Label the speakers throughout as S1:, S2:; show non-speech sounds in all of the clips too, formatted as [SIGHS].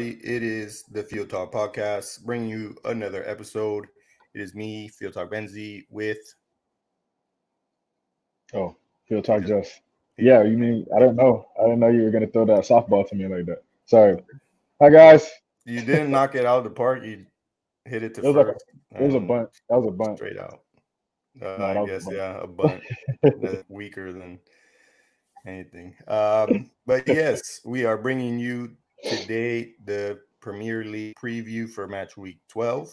S1: Welcome, welcome. Hello, everybody. It is the Field Talk Podcast, bringing you another episode. It is me, Field Talk Benzi, with.
S2: Oh, Field Talk Jeff. Yeah, you mean I don't know. I didn't know you were gonna throw that softball to me like that. Sorry. Hi guys.
S1: You didn't knock it out of the park. You hit it to
S2: it was
S1: first.
S2: Like a, it was a bunt. That was a bunt.
S1: Straight out. Uh, no, I guess a yeah, a [LAUGHS] bunt. weaker than anything. Um, but [LAUGHS] yes, we are bringing you today the Premier League preview for match week 12.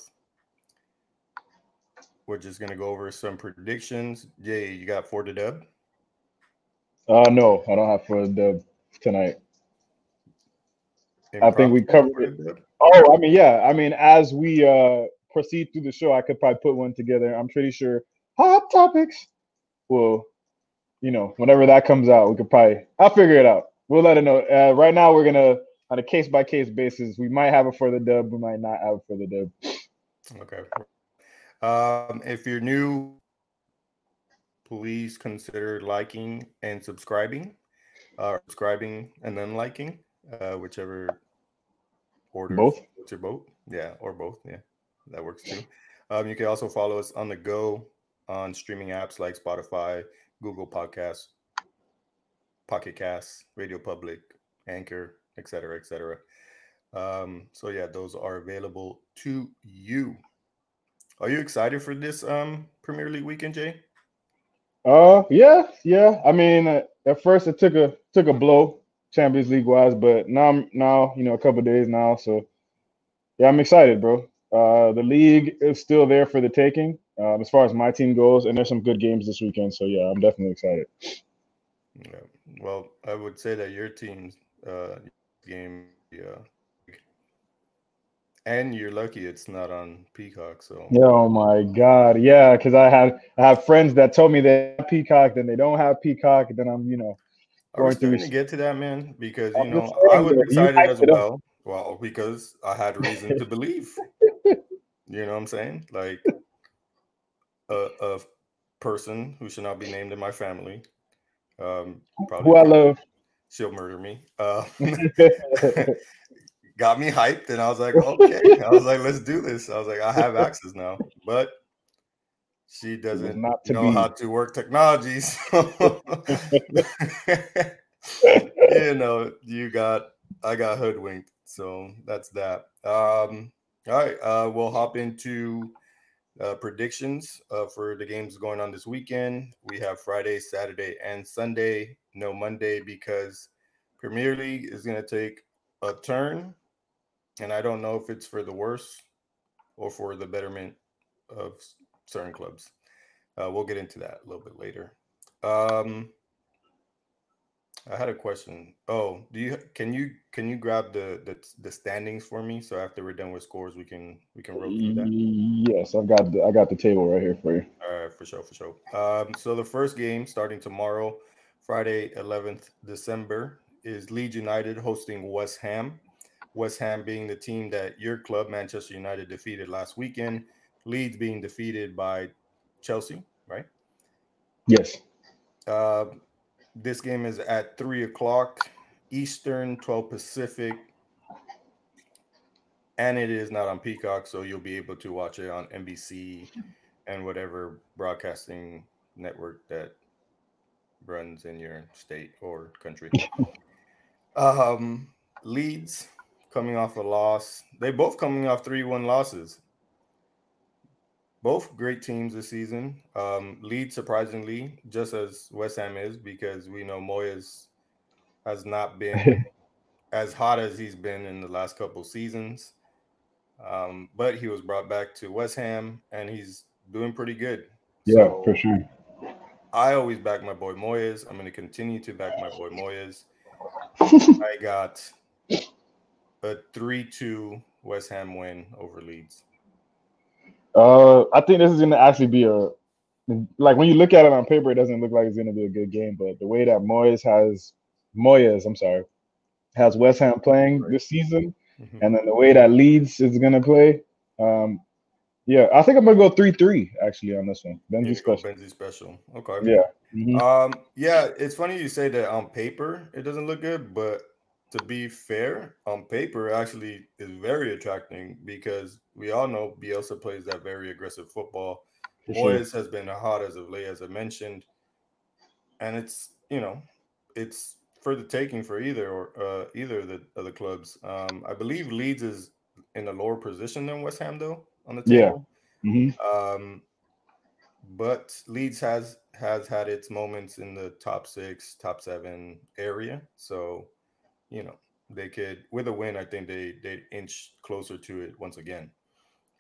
S1: We're just going to go over some predictions. Jay, you got for the dub?
S2: Uh, no, I don't have for the dub tonight. I think we covered it. Oh, I mean, yeah. I mean, as we uh proceed through the show, I could probably put one together. I'm pretty sure hot topics will you know, whenever that comes out, we could probably I'll figure it out. We'll let it know. Uh, right now, we're gonna on a case by case basis. We might have it for the dub. We might not have it for the
S1: dub. Okay. Um, if you're new, please consider liking and subscribing, uh, subscribing and then liking, uh, whichever order.
S2: Both.
S1: What's your boat? Yeah, or both. Yeah, that works too. Um, you can also follow us on the go on streaming apps like Spotify, Google Podcasts, Pocket Casts, Radio Public, Anchor, etc., etc. Um, so yeah, those are available to you. Are you excited for this um Premier League weekend, Jay?
S2: Uh, yeah, yeah. I mean, uh, at first it took a took a blow Champions League wise, but now I'm now you know a couple days now, so yeah, I'm excited, bro. Uh, the league is still there for the taking um, as far as my team goes, and there's some good games this weekend. So yeah, I'm definitely excited.
S1: Yeah. Well, I would say that your team's uh, game, yeah, and you're lucky it's not on Peacock. So.
S2: Oh my God, yeah, because I have I have friends that told me they have Peacock, then they don't have Peacock, then I'm you know.
S1: I was going to get to that, man, because you know I was excited as well. Well, because I had reason to believe. [LAUGHS] You know what I'm saying? Like a, a person who should not be named in my family. Um,
S2: probably who I love.
S1: She'll murder me. Uh, [LAUGHS] [LAUGHS] got me hyped, and I was like, okay. I was like, let's do this. I was like, I have access now, but she doesn't know be. how to work technology. [LAUGHS] So you know, you got I got hoodwinked. So that's that. Um, all right, uh, we'll hop into uh, predictions uh, for the games going on this weekend. We have Friday, Saturday, and Sunday. No Monday because Premier League is going to take a turn, and I don't know if it's for the worse or for the betterment of certain clubs. Uh, we'll get into that a little bit later. Um, I had a question. Oh, do you can you can you grab the the, the standings for me? So after we're done with scores, we can we can roll through that.
S2: Yes, I've got the, I got the table right here for you.
S1: All right, for sure, for sure. Um, so the first game starting tomorrow, Friday, eleventh December, is Leeds United hosting West Ham. West Ham being the team that your club, Manchester United, defeated last weekend. Leeds being defeated by Chelsea, right?
S2: Yes.
S1: Uh, this game is at three o'clock Eastern, 12 Pacific, and it is not on Peacock, so you'll be able to watch it on NBC and whatever broadcasting network that runs in your state or country. um, Leeds coming off a loss. They both coming off three one losses both great teams this season. Um, Leeds, surprisingly, just as West Ham is, because we know Moyes has not been [LAUGHS] as hot as he's been in the last couple seasons. Um, but he was brought back to West Ham, and he's doing pretty good.
S2: Yeah, so for sure.
S1: I always back my boy Moyes. I'm going to continue to back my boy Moyes. [LAUGHS] I got a 3 2 West Ham win over Leeds.
S2: Uh, I think this is going to actually be a like when you look at it on paper, it doesn't look like it's going to be a good game. But the way that Moyes has Moyes, I'm sorry, has West Ham playing this season, mm-hmm. and then the way that Leeds is going to play, um, yeah, I think I'm gonna go three three actually on this one. Benji special.
S1: Benji special. Okay.
S2: Yeah.
S1: Mm-hmm. Um. Yeah. It's funny you say that on paper it doesn't look good, but to be fair, on paper, actually is very attracting because we all know Bielsa plays that very aggressive football. Moyes has been hot as of late, as I mentioned, and it's you know, it's for the taking for either or uh, either of the of the clubs. Um, I believe Leeds is in a lower position than West Ham, though, on the table. Yeah. Mm-hmm. Um, but Leeds has has had its moments in the top six, top seven area. So, you know, they could with a win, I think they they inch closer to it once again.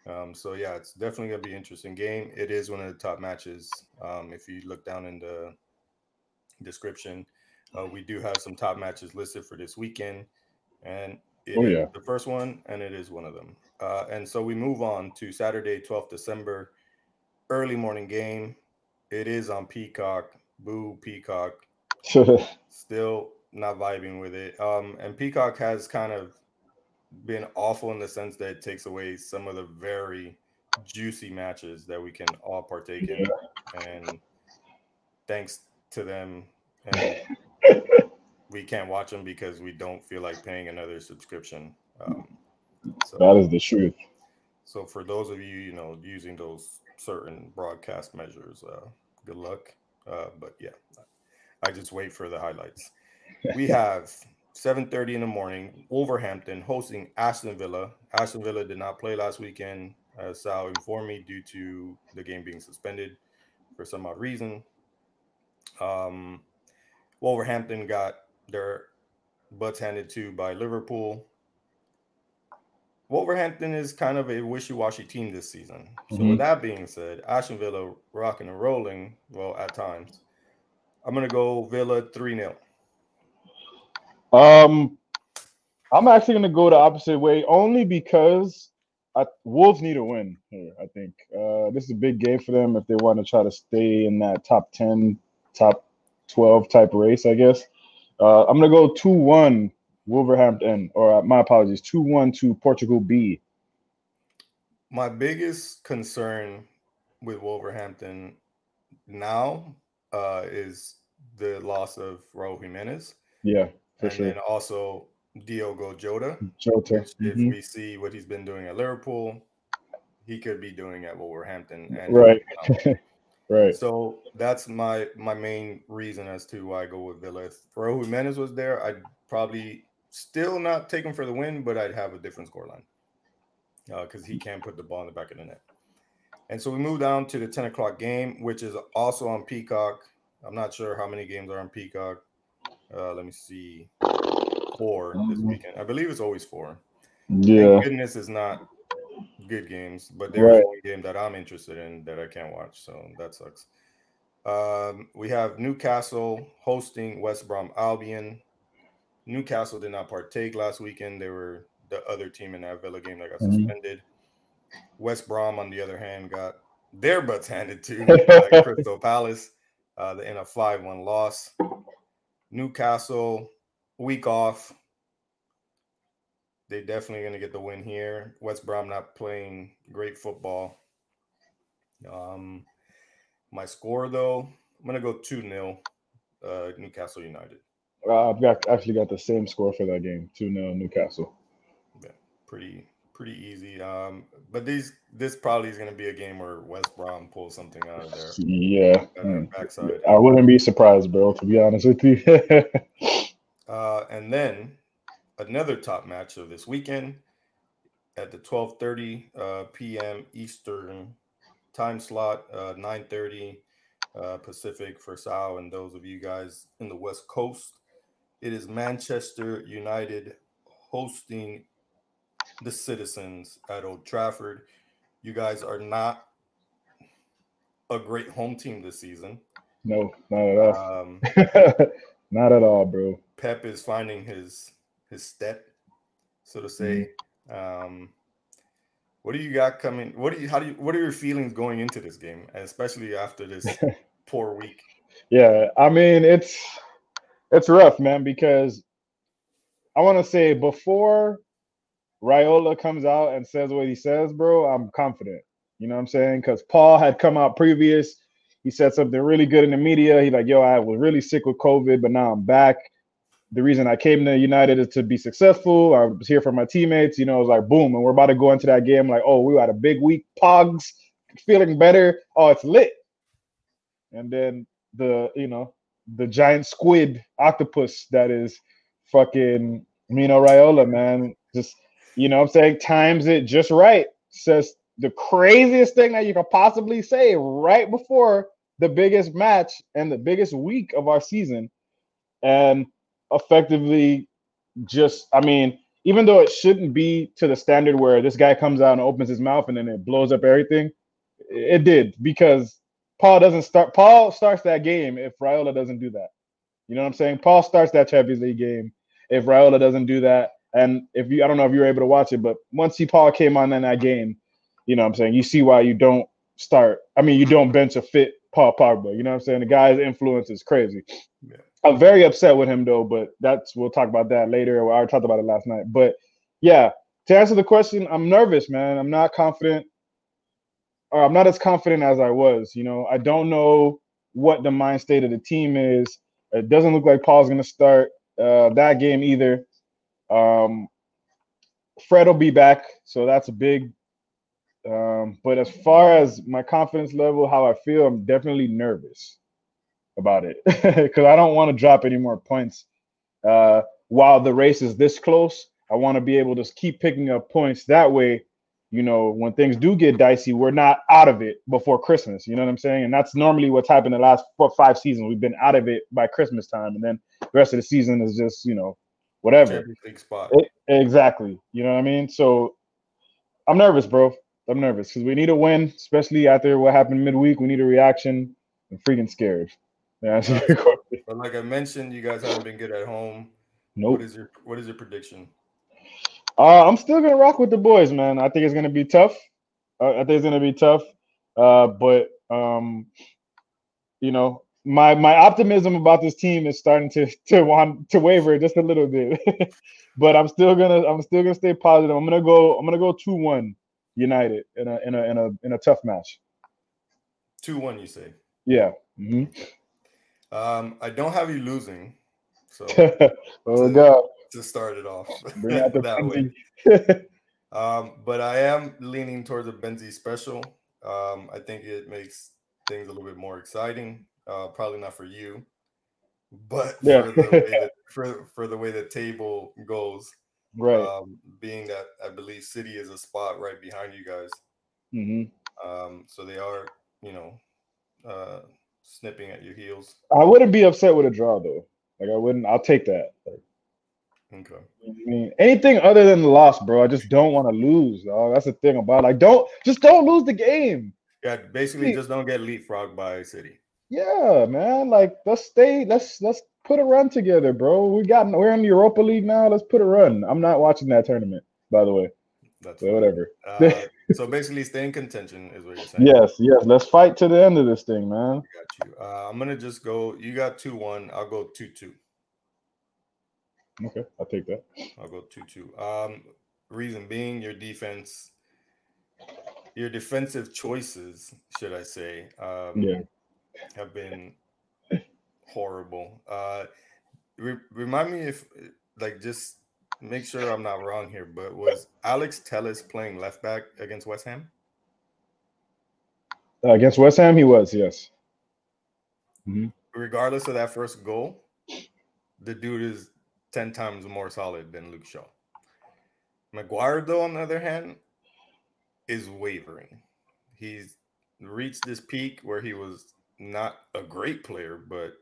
S1: Um, so yeah, it's definitely gonna be an interesting game. It is one of the top matches. Um, if you look down in the description, uh, we do have some top matches listed for this weekend, and it oh, yeah. the first one, and it is one of them. Uh, and so we move on to Saturday, 12th December, early morning game. It is on Peacock. Boo, Peacock. [LAUGHS] Still not vibing with it. Um, and Peacock has kind of been awful in the sense that it takes away some of the very juicy matches that we can all partake in. And thanks to them, and we can't watch them because we don't feel like paying another subscription. Um,
S2: so, that is the truth.
S1: So for those of you, you know, using those certain broadcast measures, uh, good luck. Uh, but yeah, I just wait for the highlights. We [LAUGHS] have 7:30 in the morning. Wolverhampton hosting Aston Villa. Aston Villa did not play last weekend, as Sal informed me, due to the game being suspended for some odd reason. Um, Wolverhampton got their butts handed to by Liverpool. Wolverhampton is kind of a wishy-washy team this season. So mm-hmm. with that being said, Aston Villa rocking and rolling, well, at times. I'm gonna go Villa 3-0.
S2: Um I'm actually gonna go the opposite way only because I, Wolves need a win here, I think. Uh, this is a big game for them if they want to try to stay in that top 10, top 12 type race, I guess. Uh, I'm gonna go two one Wolverhampton, or uh, my apologies, two one to Portugal B.
S1: My biggest concern with Wolverhampton now uh, is the loss of Raul Jimenez.
S2: Yeah,
S1: and sure. then also Diogo Jota.
S2: Jota.
S1: Which, mm-hmm. If we see what he's been doing at Liverpool, he could be doing at Wolverhampton.
S2: And right. [LAUGHS] Right.
S1: So that's my my main reason as to why I go with Villa. If Raul Jimenez was there, I'd probably still not take him for the win, but I'd have a different scoreline because uh, he can put the ball in the back of the net. And so we move down to the 10 o'clock game, which is also on Peacock. I'm not sure how many games are on Peacock. Uh, let me see. Four this mm-hmm. weekend. I believe it's always four.
S2: Yeah.
S1: Thank goodness is not good games, but there's right. one game that I'm interested in that I can't watch, so that sucks. Um, we have Newcastle hosting West Brom Albion. Newcastle did not partake last weekend. They were the other team in that Villa game that got mm-hmm. suspended. West Brom, on the other hand, got their butts handed to [LAUGHS] [LAUGHS] by Crystal Palace uh, in a 5 1 loss. Newcastle, week off, they definitely going to get the win here. West Brom not playing great football. Um, my score though, I'm going to go two 0 uh, Newcastle United.
S2: Uh, I've got actually got the same score for that game, two 0 Newcastle.
S1: Yeah, pretty pretty easy. Um, but these this probably is going to be a game where West Brom pulls something out of there.
S2: Yeah, mm. I wouldn't be surprised, bro. To be honest with you. [LAUGHS]
S1: uh, and then another top match of this weekend at the 12:30 uh, p.m. Eastern time slot, uh, 9:30 uh, Pacific for Sal and those of you guys in the West Coast. It is Manchester United hosting the Citizens at Old Trafford. You guys are not a great home team this season.
S2: No, not at all. Um, [LAUGHS] not at all, bro.
S1: Pep is finding his his step, so to say. Mm-hmm. Um, what do you got coming? What do you? How do you? What are your feelings going into this game, especially after this [LAUGHS] poor week?
S2: Yeah, I mean it's it's rough, man, because I want to say before Raiola comes out and says what he says, bro, I'm confident. You know what I'm saying? Because Paul had come out previous. He said something really good in the media. He like, yo, I was really sick with COVID, but now I'm back. The reason I came to United is to be successful. I was here for my teammates. You know, it was like boom, and we're about to go into that game. Like, oh, we had a big week. Pogs feeling better. Oh, it's lit. And then the you know the giant squid octopus that is fucking Mino Raiola, man. Just you know, I'm saying times it just right. Says the craziest thing that you could possibly say right before the biggest match and the biggest week of our season, and effectively just, I mean, even though it shouldn't be to the standard where this guy comes out and opens his mouth and then it blows up everything, it did because Paul doesn't start. Paul starts that game if Raiola doesn't do that. You know what I'm saying? Paul starts that Champions League game if Raiola doesn't do that. And if you, I don't know if you were able to watch it, but once he Paul came on in that game, you know what I'm saying? You see why you don't start. I mean, you don't bench a fit Paul Pogba. You know what I'm saying? The guy's influence is crazy. Yeah. I'm very upset with him though, but that's we'll talk about that later. I already talked about it last night. But yeah, to answer the question, I'm nervous, man. I'm not confident, or I'm not as confident as I was. You know, I don't know what the mind state of the team is. It doesn't look like Paul's going to start uh, that game either. Um, Fred will be back, so that's a big. Um, but as far as my confidence level, how I feel, I'm definitely nervous about it [LAUGHS] because I don't want to drop any more points uh, while the race is this close. I want to be able to keep picking up points that way. You know, when things do get dicey, we're not out of it before Christmas. You know what I'm saying? And that's normally what's happened the last four, five seasons. We've been out of it by Christmas time, and then the rest of the season is just you know whatever. It, exactly. You know what I mean? So I'm nervous, bro. I'm nervous because we need a win, especially after what happened midweek. We need a reaction. I'm freaking scared. Yeah,
S1: but like I mentioned, you guys haven't been good at home.
S2: Nope.
S1: What is your What is your prediction?
S2: Uh, I'm still gonna rock with the boys, man. I think it's gonna be tough. Uh, I think it's gonna be tough. Uh, but um, you know, my my optimism about this team is starting to [LAUGHS] to want to waver just a little bit. [LAUGHS] but I'm still gonna I'm still gonna stay positive. I'm gonna go I'm gonna go two one United in a in a in a in a tough match.
S1: Two one, you say?
S2: Yeah. Mm-hmm.
S1: Um, I don't have you losing. So
S2: oh to, God.
S1: to start it off [LAUGHS] that way. [LAUGHS] um, but I am leaning towards a Benzi special. Um, I think it makes things a little bit more exciting. Uh, probably not for you, but yeah. for, the way that, [LAUGHS] for, for the way the table goes,
S2: right?
S1: Um, being that I believe City is a spot right behind you guys.
S2: Mm-hmm.
S1: Um, so they are, you know, uh, snipping at your heels.
S2: I wouldn't be upset with a draw though. Like I wouldn't. I'll take that. Like,
S1: okay.
S2: I mean, anything other than the loss, bro. I just don't want to lose. Dog. That's the thing about it. like don't just don't lose the game.
S1: Yeah, basically, just don't get leapfrogged by City.
S2: Yeah, man. Like let's stay. Let's let's put a run together, bro. We got we're in the Europa League now. Let's put a run. I'm not watching that tournament, by the way. That's whatever.
S1: Uh, [LAUGHS] so basically, stay in contention is what you're saying.
S2: Yes, yes. Let's fight to the end of this thing, man.
S1: I got you. Uh, I'm gonna just go. You got two one. I'll go two two.
S2: Okay, I'll take that.
S1: I'll go two two. Um, reason being, your defense, your defensive choices, should I say? Um,
S2: yeah,
S1: have been horrible. Uh, re- remind me if, like, just make sure I'm not wrong here, but was Alex Telles playing left back against West Ham?
S2: Uh, against West Ham, he was, yes.
S1: Mm-hmm. Regardless of that first goal, the dude is 10 times more solid than Luke Shaw. Maguire, though, on the other hand, is wavering. He's reached this peak where he was not a great player, but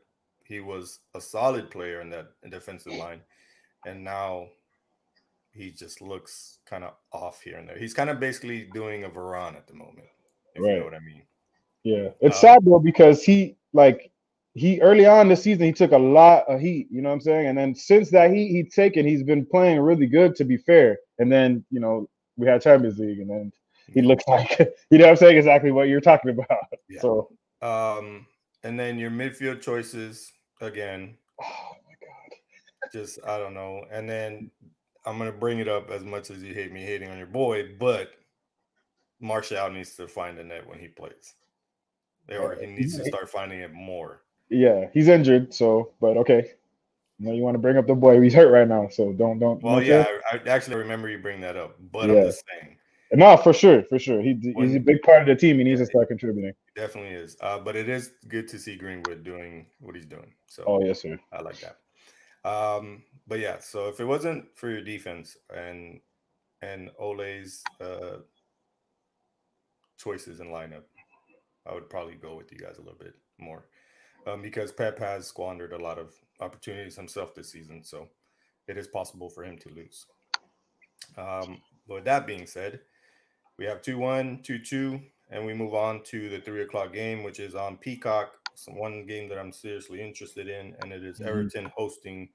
S1: he was a solid player in that defensive line. And now he just looks kind of off here and there. He's kind of basically doing a Varane at the moment, if right. you know what I mean.
S2: Yeah, it's um, sad though because he like he early on this season he took a lot of heat. You know what I'm saying? And then since that heat he's taken, he's been playing really good. To be fair, and then you know we had Champions League, and then he looks [LAUGHS] like you know what I'm saying exactly what you're talking about. Yeah. So
S1: um, and then your midfield choices again.
S2: Oh my god.
S1: Just I don't know. And then I'm gonna bring it up as much as you hate me hating on your boy, but Martial needs to find the net when he plays. Or he needs to start finding it more.
S2: Yeah, he's injured, so but okay. you know, you want to bring up the boy. He's hurt right now, so don't don't.
S1: Well, yeah. I, I actually remember you bring that up, but
S2: Yeah.
S1: I'm just saying,
S2: No, for sure, for sure. He, he's a big part of the team. He needs to start contributing.
S1: it definitely is. Uh, but it is good to see Greenwood doing what he's doing. So
S2: Oh yes, sir.
S1: I like that. Um, but yeah, so if it wasn't for your defense and and Ole's uh, choices in lineup, I would probably go with you guys a little bit more um, because Pep has squandered a lot of opportunities himself this season, so it is possible for him to lose. Um, with that being said, we have 2 1, 2 2, and we move on to the three o'clock game, which is on Peacock. It's one game that I'm seriously interested in, and it is
S2: Mhm.
S1: Everton hosting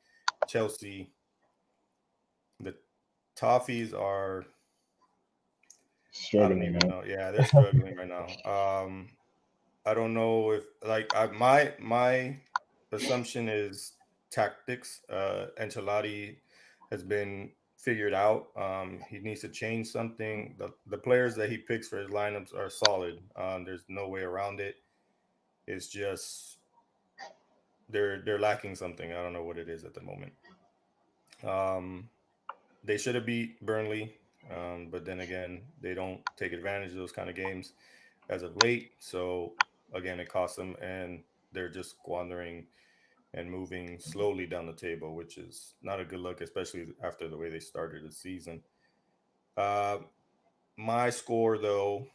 S1: Chelsea. The Toffees are
S2: Struggling,
S1: know. Yeah, they're struggling right now. Um, I don't know if like I, my my assumption is tactics. Uh, Ancelotti has been figured out. Um, he needs to change something. The the players that he picks for his lineups are solid. Um, there's no way around it. It's just they're they're lacking something. I don't know what it is at the moment. Um, they should have beat Burnley, um, but then again, they don't take advantage of those kind of games as of late. So again, it costs them, and they're just squandering and moving slowly down the table, which is not a good look, especially after the way they started the season. Uh, my score, though,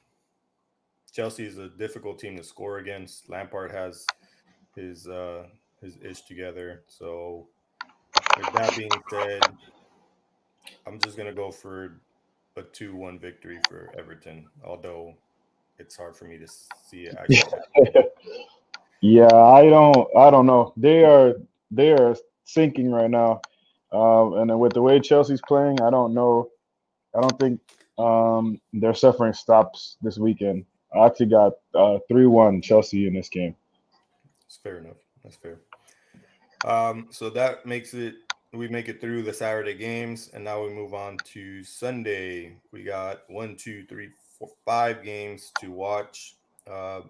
S1: Chelsea is a difficult team to score against. Lampard has his uh, his ish together, so with that being said, I'm just gonna go for a two-one victory for Everton. Although it's hard for me to see it actually. [LAUGHS]
S2: Yeah, I don't I don't know. They are they are sinking right now. Um, and then with the way Chelsea's playing, I don't know. I don't think um, their suffering stops this weekend. I actually got uh, 3-1 Chelsea in this game.
S1: It's fair enough. That's fair. Um, so that makes it. We make it through the Saturday games, and now we move on to Sunday. We got one, two, three, four, five games to watch. Uh,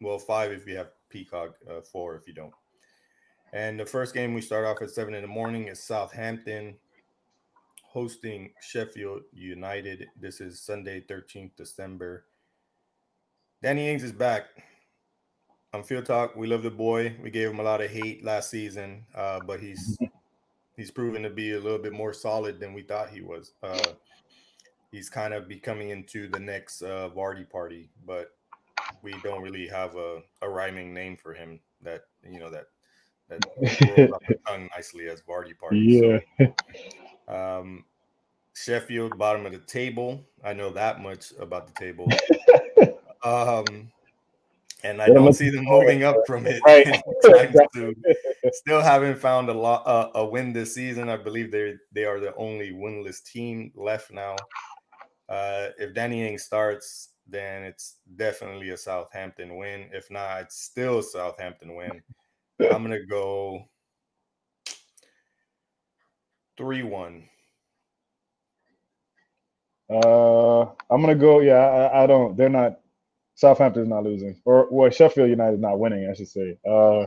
S1: well, five if you have Peacock, uh, four if you don't. And the first game we start off at seven in the morning is Southampton hosting Sheffield United. This is Sunday, 13th December. Danny Ings is back on Field Talk. We love the boy. We gave him a lot of hate last season, uh, but he's he's proven to be a little bit more solid than we thought he was. Uh, he's kind of becoming into the next uh, Vardy party, but we don't really have a, a rhyming name for him that you know that that tongue nicely as Vardy party.
S2: Yeah.
S1: So, um, Sheffield bottom of the table. I know that much about the table. [LAUGHS] Um, and I
S2: They're
S1: don't see them [LAUGHS] moving up from it.
S2: Right. [LAUGHS] [LAUGHS]
S1: Still haven't found a lot uh, a win this season. I believe they they are the only winless team left now. Uh, if Danny Ings starts, then it's definitely a Southampton win. If not, it's still a Southampton win. I'm gonna go three one.
S2: Uh, I'm gonna go. Yeah, I, I don't. They're not. Southampton's not losing, or well, Sheffield United is not winning. I should say. Uh,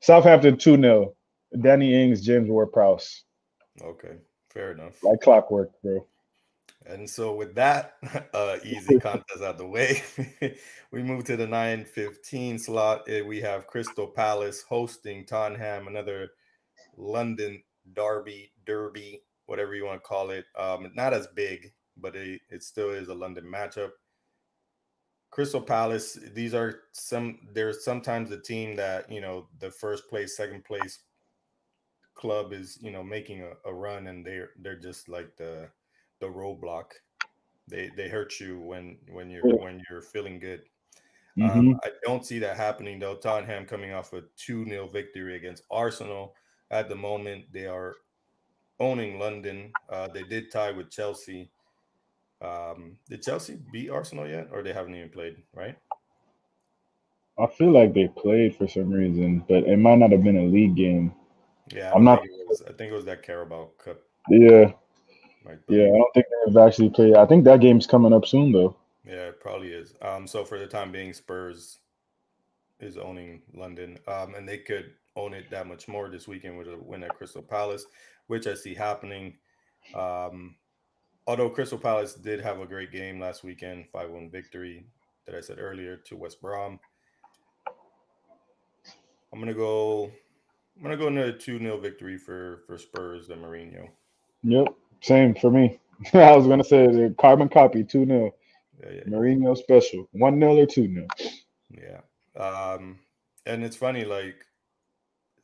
S2: Southampton two 0 Danny Ings, James Ward-Prowse,
S1: Okay, fair enough.
S2: like clockwork, bro.
S1: And so with that [LAUGHS] uh, easy [LAUGHS] contest out the way, [LAUGHS] we move to the 9:15 slot. Uh, We have Crystal Palace hosting Tottenham, another London derby, derby, whatever you want to call it. Um, not as big, but it, it still is a London matchup. Crystal Palace, these are some there's sometimes a team that, you know, the first place, second place club is, you know, making a, a run and they're they're just like the the roadblock. They they hurt you when when you're when you're feeling good.
S2: Mhm.
S1: Um, I don't see that happening though. Tottenham coming off a 2 0 victory against Arsenal. At the moment, they are owning London. Uh, they did tie with Chelsea. Um, did Chelsea beat Arsenal yet, or they haven't even played? Right?
S2: I feel like they played for some reason, but it might not have been a league game.
S1: Yeah,
S2: I'm
S1: I
S2: not-
S1: was. I think it was that Carabao Cup.
S2: Yeah,
S1: Right?
S2: yeah. I don't think they've actually played. I think that game's coming up soon, though.
S1: Yeah, it probably is. Um, so for the time being, Spurs is owning London, um, and they could own it that much more this weekend with a win at Crystal Palace, which I see happening. Um, although Crystal Palace did have a great game last weekend, 5 1 victory that I said earlier to West Brom. I'm gonna go. I'm gonna go another two 0 victory for for Spurs and Mourinho.
S2: Yep, same for me. [LAUGHS] I was gonna say the carbon copy two 0
S1: Yeah, yeah,
S2: Mourinho special one 0 or two 0
S1: yeah. Um, and it's funny, like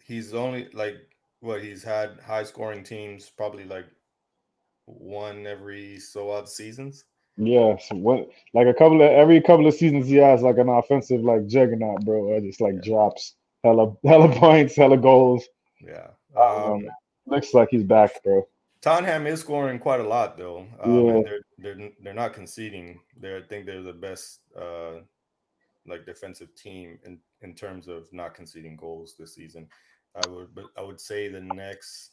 S1: he's only like what he's had high scoring teams probably like one every so odd seasons.
S2: Yeah, so what like a couple of every couple of seasons he has like an offensive like juggernaut, bro. Or just like
S1: Yeah.
S2: drops hella [LAUGHS] hella points, hella goals.
S1: Yeah.
S2: Um,
S1: Um,
S2: looks like he's back, bro.
S1: Tottenham is scoring quite a lot though. Um,
S2: Yeah.
S1: and they're they're they're not conceding. They're I think they're the best uh like defensive team in in terms of not conceding goals this season. I would but I would say the next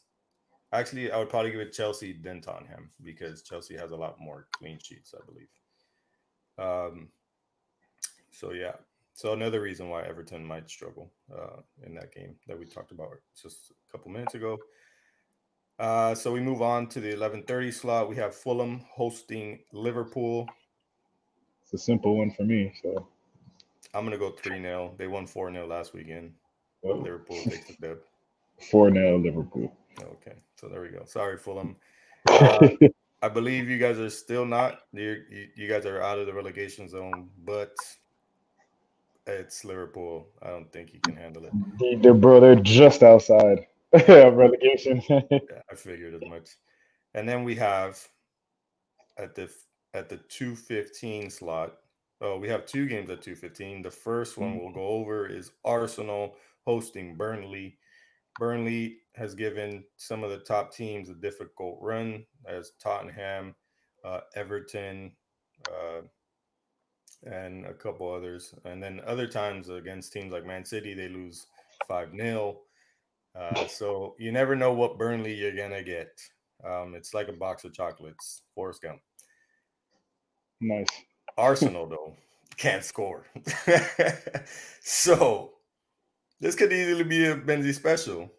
S1: actually I would probably give it Chelsea then him because Chelsea has a lot more clean sheets, I believe. Um so yeah. So another reason why Everton might struggle uh, in that game that we talked about just a couple minutes ago. Uh, so we move on to the 11:30 slot. We have Fulham hosting Liverpool.
S2: It's a simple one for me. So
S1: I'm gonna go 3-0. They won 4-0 last weekend. Liverpool takes the dub. [LAUGHS]
S2: four 0 Liverpool.
S1: Okay, so there we go. Sorry, Fulham. [LAUGHS] Uh, I believe you guys are still not. You're, you you guys are out of the relegation zone, but it's Liverpool. I don't think you can handle it.
S2: They- they're bro, they're just outside [LAUGHS] of relegation. [LAUGHS]
S1: Yeah, I figured as much. And then we have at the at the 215 slot. Oh, we have two games at 215. The first one we'll go over is Arsenal hosting Burnley. Burnley has given some of the top teams a difficult run as Tottenham, uh, Everton, uh, and a couple others. And then other times against teams like Man City, they lose 5 0. Uh, so you never know what Burnley you're gonna get. Um, it's like a box of chocolates. Forrest Gump.
S2: nice. [LAUGHS]
S1: Arsenal though can't score. [LAUGHS] so this could easily be a Benzi special.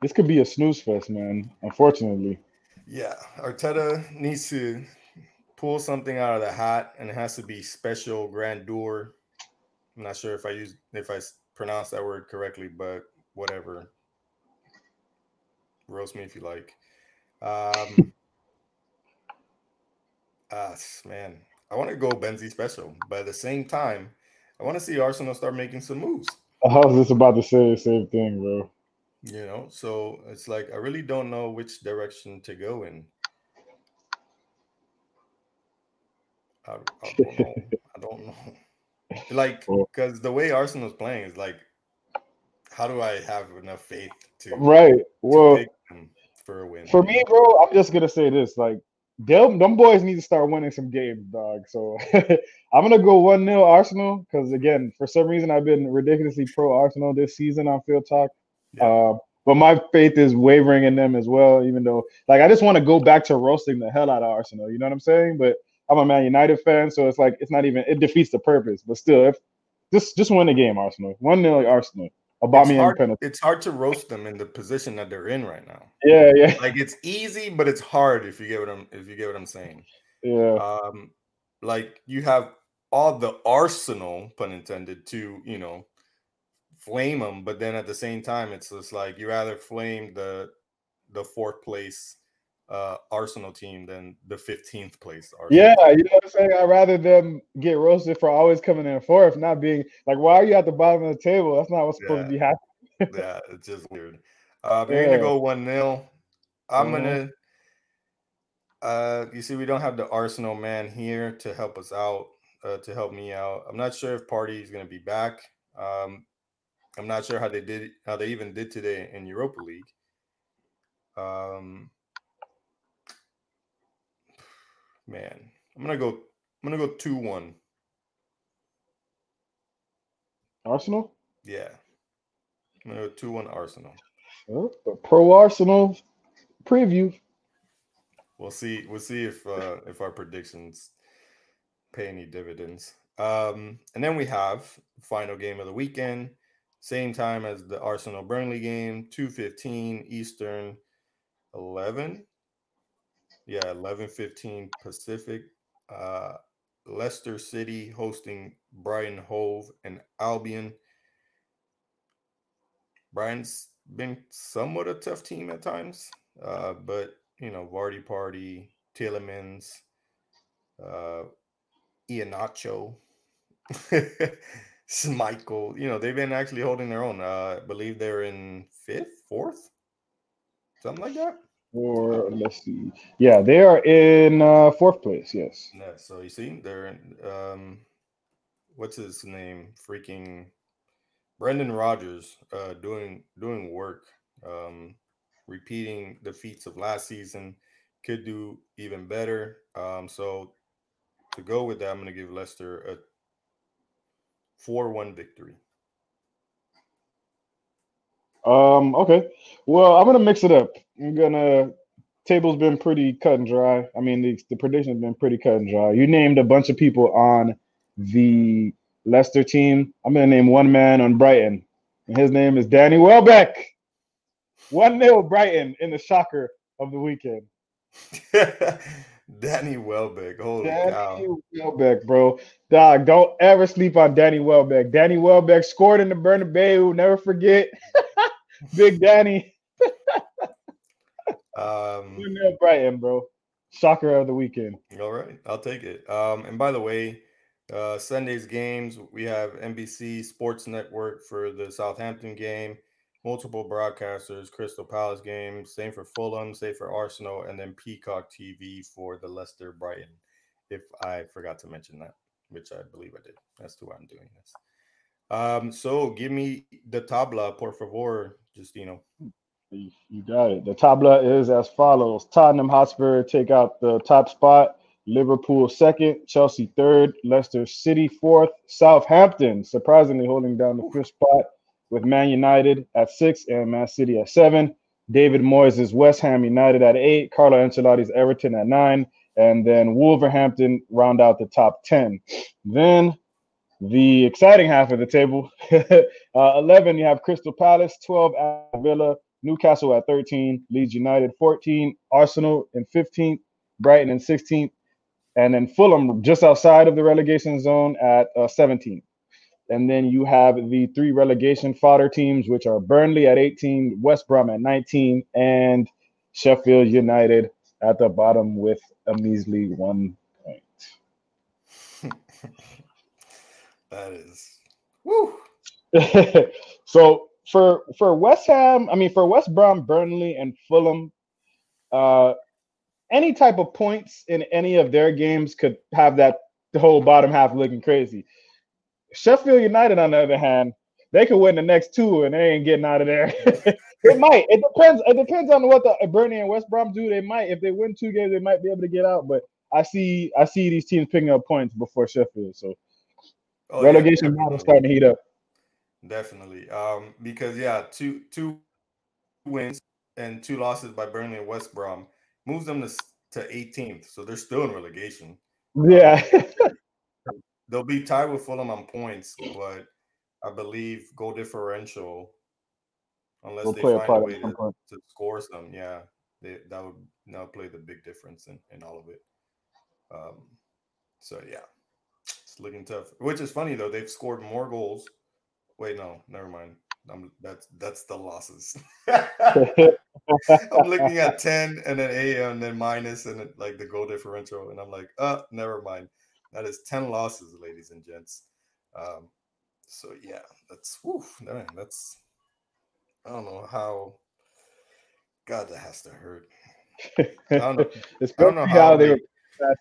S2: This could be a snooze fest, man. Unfortunately.
S1: Yeah, Arteta needs to pull something out of the hat, and it has to be special grandeur. I'm not sure if I use if I pronounce that word correctly, but whatever. Roast me if you like. Um, [LAUGHS] ah, man, I want to go Benzi special, but at the same time, I want to see Arsenal start making some moves.
S2: I was just about to say the same thing, bro.
S1: You know, so it's like I really don't know which direction to go in. I, I don't know. I don't know. [LAUGHS] Like, [LAUGHS] because the way Arsenal's playing is like, how do I have enough faith to,
S2: Right.
S1: to
S2: Well,
S1: for a win?
S2: for me, bro, I'm just gonna say this: like, them, them boys need to start winning some games, dog. So [LAUGHS] I'm gonna go one 0 Arsenal because again, for some reason, I've been ridiculously pro Arsenal this season on Field Talk.
S1: Yeah.
S2: Uh, but my faith is wavering in them as well. Even though, like, I just want to go back to roasting the hell out of Arsenal. You know what I'm saying? But I'm a Man United fan, so it's like it's not even it defeats the purpose. But still, if just just win the game, Arsenal. One 0 Arsenal.
S1: It's, hard,
S2: penalty.
S1: it's hard to roast them in the position that they're in right now.
S2: Yeah, yeah,
S1: Like it's easy, but it's hard if you get what I'm if you get what I'm saying.
S2: yeah.
S1: um like you have all the arsenal pun intended to you know flame them but then at the same time it's just like you rather flame the the fourth place uh arsenal team than the 15th place arsenal
S2: Yeah,
S1: team.
S2: you know what I'm saying? I'd rather them get roasted for always coming in fourth, not being like, why are you at the bottom of the table? That's not what's supposed to be happening.
S1: yeah it's just weird uh you're gonna go one nil i'm
S2: Mhm.
S1: gonna uh you see we don't have the arsenal man here to help us out uh, to help me out i'm not sure if party is gonna be back um i'm not sure how they did how they even did today in europa league um man i'm gonna go i'm gonna go 2-1
S2: Arsenal?
S1: yeah i'm gonna go 2-1 arsenal
S2: Oh, but pro Arsenal preview.
S1: We'll see. We'll see if uh, if our predictions pay any dividends. Um, and then we have final game of the weekend: same time as the Arsenal Burnley game, 2:15 Eastern, 11. Yeah, 11:15 Pacific. Uh, Leicester City hosting Brighton Hove and Albion. Brighton's been somewhat a tough team at times, uh, but you know, Vardy Party, Tielemans, uh, Iheanacho, [LAUGHS] Schmeichel, you know, they've been actually holding their own. Uh, I believe they're in fifth, fourth, something like that.
S2: Or let's see. Yeah, they are in uh, fourth place. Yes.
S1: Yeah. So you see, they're in. Um, what's his name? Freaking Brendan Rodgers, uh, doing doing work, um, repeating the feats of last season. Could do even better. Um, so to go with that, I'm going to give Leicester a four-one victory.
S2: Um, okay. Well, I'm gonna mix it up. I'm gonna table's been pretty cut and dry. I mean, the, the prediction's been pretty cut and dry. You named a bunch of people on the Leicester team. I'm gonna name one man on Brighton, and his name is Danny Welbeck. One nil Brighton in the shocker of the weekend. [LAUGHS]
S1: Danny Welbeck. Holy Danny cow.
S2: Welbeck, bro. Dog, don't ever sleep on Danny Welbeck. Danny Welbeck scored in the Bernabeu. Never forget. [LAUGHS] Big Danny. um, Brighton, bro. Shocker of the weekend.
S1: All right, I'll take it. Um, and by the way, uh, Sunday's games we have NBC Sports Network for the Southampton game, multiple broadcasters, Crystal Palace game, same for Fulham, same for Arsenal, and then Peacock TV for the Leicester Brighton. If I forgot to mention that, which I believe I did. That's why I'm doing this. Um, so give me the tabla, por favor, Justino.
S2: You got it. The tabla is as follows: Tottenham Hotspur take out the top spot. Liverpool second, Chelsea third, Leicester City fourth, Southampton surprisingly holding down the fifth spot with Man United at six and Man City at seven. David Moyes' West Ham United at eight, Carlo Ancelotti's Everton at nine, and then Wolverhampton round out the top 10. Then the exciting half of the table [LAUGHS] uh, 11, you have Crystal Palace, 12, at Villa, Newcastle at 13, Leeds United 14, Arsenal in 15th, Brighton in 16th, and then Fulham just outside of the relegation zone at uh, 17th. And then you have the three relegation fodder teams, which are Burnley at 18, West Brom at 19, and Sheffield United at the bottom with a measly one point. [LAUGHS]
S1: that is woo. [LAUGHS]
S2: so for for West Ham, I mean for West Brom, Burnley, and Fulham, uh, any type of points in any of their games could have that the whole bottom half looking crazy. Sheffield United, on the other hand, they could win the next two and they ain't getting out of there. [LAUGHS] it might. It depends. It depends on what the Burnley and West Brom do. They might, if they win two games, they might be able to get out. But I see, I see these teams picking up points before Sheffield. So oh, relegation yeah, battle starting to heat up.
S1: Definitely, um, because yeah, two two wins and two losses by Burnley and West Brom moves them to to 18th. So they're still in relegation.
S2: Yeah. [LAUGHS]
S1: they'll be tied with Fulham on points, but I believe goal differential, unless we'll they find a, a way to, to, score some, yeah, they, that would now play the big difference in, in all of it. Um, so yeah, looking tough. Which is funny though; they've scored more goals. Wait, no, never mind. I'm, that's that's the losses. [LAUGHS] I'm looking at ten and then a and then minus and then, like the goal differential, and I'm like, uh, never mind. That is ten losses, ladies and gents. Um, so yeah, that's whew, man, that's I don't know how. God, that has to hurt. I don't know. [LAUGHS]
S2: it's I don't know how, they, they were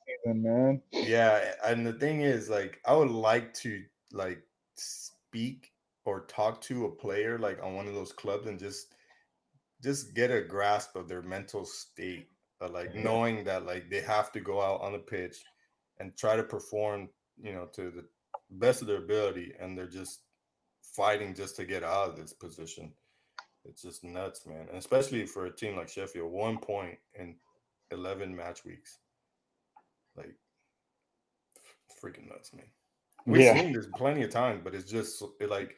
S2: season, man.
S1: Yeah, and the thing is, like, I would like to like speak or talk to a player like on one of those clubs and just just get a grasp of their mental state, but like mm-hmm. knowing that like they have to go out on the pitch and try to perform, you know, to the best of their ability, and they're just fighting just to get out of this position. It's just nuts, man. And especially for a team like Sheffield, one point in 11 match weeks. Like, freaking nuts, man. We've yeah. seen this plenty of times, but it's just it like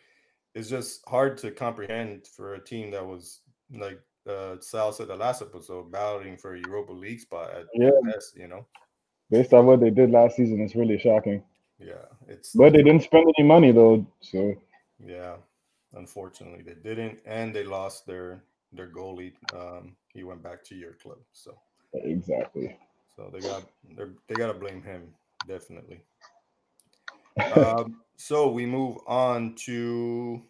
S1: it's just hard to comprehend for a team that was like uh, Sal said the last episode, battling for a Europa League spot at
S2: Yeah.
S1: best, you know.
S2: Based on what they did last season, it's really shocking.
S1: Yeah, it's
S2: But they didn't spend any money though, so
S1: yeah. Unfortunately, they didn't, and they lost their their goalie. Um, he went back to your club, so
S2: exactly.
S1: So they got they they got to blame him definitely. [LAUGHS] um, so we move on to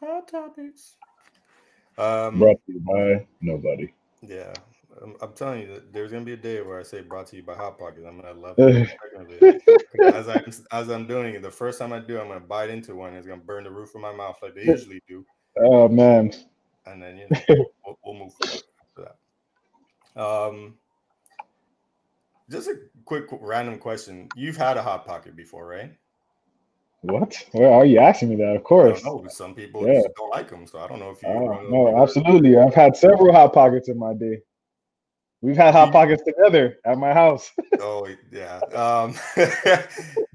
S1: hot topics. Um,
S2: Brought to you by nobody.
S1: yeah, I'm, I'm telling you, that there's gonna be a day where I say brought to you by Hot Pockets. I'm gonna love every [LAUGHS] second of it. As I as I'm doing it, the first time I do, I'm gonna bite into one. It's gonna burn the roof of my mouth like they [LAUGHS] usually do,
S2: Oh man.
S1: and then you know we'll, we'll move forward. Um, just a quick random question: You've had a hot pocket before, right?
S2: What? Where are you asking me that? Of course.
S1: No, some people
S2: Yeah.
S1: don't like them, so I don't know if you. Those
S2: no, absolutely. I've had several hot pockets in my day. We've had hot pockets together at my house. [LAUGHS]
S1: Oh yeah. Um, [LAUGHS]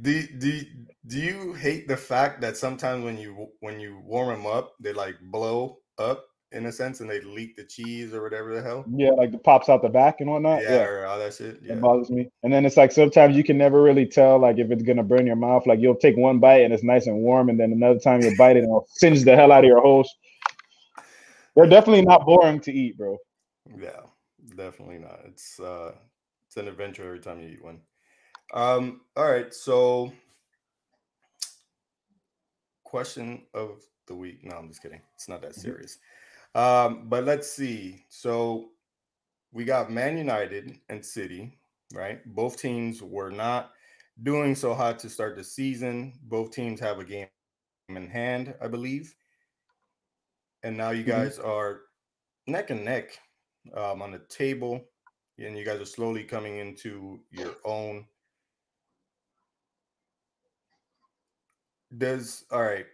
S1: do do do you hate the fact that sometimes when you when you warm them up, they like blow up in a sense, and they leak the cheese or whatever the hell?
S2: yeah, like it pops out the back and whatnot.
S1: yeah,
S2: Yeah.
S1: or all that shit. Yeah.
S2: That bothers me. And then it's like sometimes you can never really tell like if it's gonna burn your mouth. Like you'll take one bite and it's nice and warm, and then another time you bite it and it'll singe the hell out of your host. They're definitely not boring to eat, bro.
S1: Yeah, definitely not. It's uh it's an adventure every time you eat one. Um, all right, so question of the week. No, I'm just kidding. It's not that
S2: Mhm.
S1: serious. Um, but let's see. So we got Man United and City, right? Both teams were not doing so hot to start the season. Both teams have a game in hand, I believe. And now you
S2: Mhm.
S1: guys are neck and neck um, on the table, and you guys are slowly coming into your own. Does all right?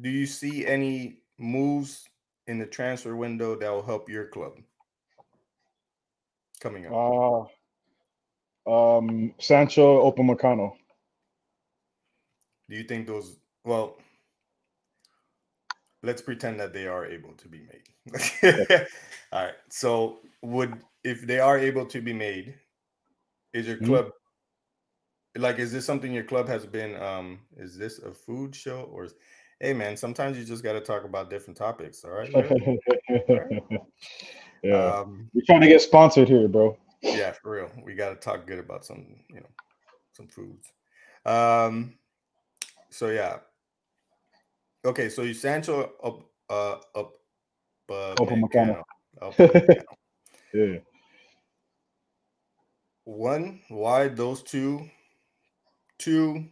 S1: Do you see any moves in the transfer window that will help your club coming up?
S2: Uh, um, Sancho Open, Upamecano.
S1: Do you think those? Well, let's pretend that they are able to be made. [LAUGHS] All right. So, would if they are able to be made, is your
S2: Mhm.
S1: club like? Is this something your club has been? Um, is this a food show or? Is, hey, man, sometimes you just got to talk about different topics. All right.
S2: yeah,
S1: Um,
S2: we're trying to get sponsored here, bro.
S1: yeah, for real. We got to talk good about some, you know, some foods. Um, so yeah. Okay, so you Sancho up, uh, up, uh,
S2: Upamecano.
S1: Upamecano. [LAUGHS]
S2: Yeah.
S1: One, why those two? Two,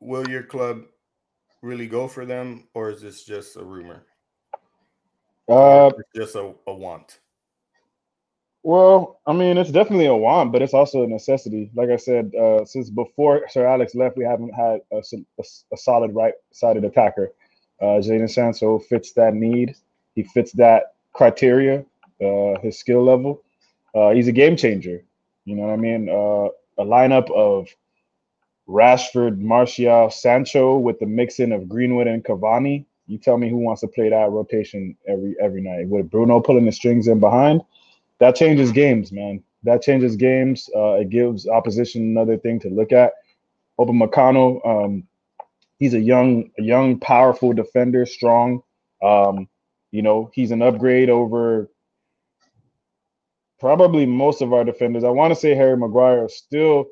S1: will your club really go for them, or is this just a rumor?
S2: Uh,
S1: just a, a want.
S2: well, I mean, it's definitely a want, but it's also a necessity. Like I said, uh, since before Sir Alex left, we haven't had a solid right-sided attacker. Uh, Jadon Sancho fits that need. He fits that criteria. Uh, his skill level. Uh, he's a game changer. You know what I mean? Uh, a lineup of Rashford, Martial, Sancho with the mixing of Greenwood and Cavani. You tell me who wants to play that rotation every every night with Bruno pulling the strings in behind. That changes games, man. That changes games. Uh, it gives opposition another thing to look at. Upamecano, um, he's a young, a young, powerful defender, strong. Um, you know, he's an upgrade over probably most of our defenders. I want to say Harry Maguire still,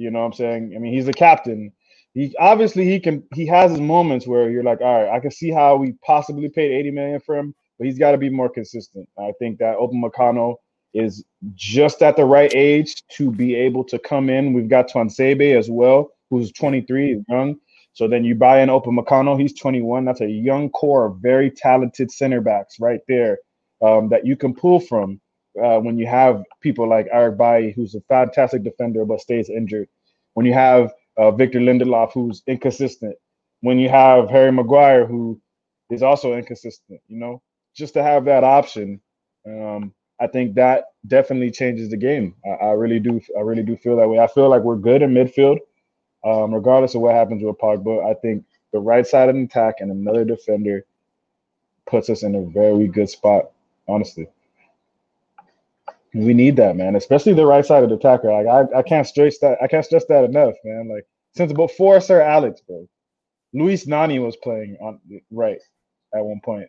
S2: you know what I'm saying? I mean, he's the captain. He obviously he can he has his moments where you're like, all right, I can see how we possibly paid 80 million for him, but he's got to be more consistent. I think that Upamecano is just at the right age to be able to come in. We've got Tuanzebe as well, who's 23, young. So then you buy in Upamecano, he's 21. That's a young core of very talented center backs right there um, that you can pull from uh, when you have people like Eric Bailly, who's a fantastic defender but stays injured. When you have uh, Victor Lindelof, who's inconsistent. When you have Harry Maguire, who is also inconsistent. You know, just to have that option, um, I think that definitely changes the game. I, I really do. I really do feel that way. I feel like we're good in midfield. Um, regardless of what happens with Pogba, I think the right side of the attack and another defender puts us in a very good spot, honestly. We need that, man, especially the right side of the attacker. Like I, I can't stress that I can't stress that enough, man. Like since before Sir Alex, bro. Luis Nani was playing on the right at one point.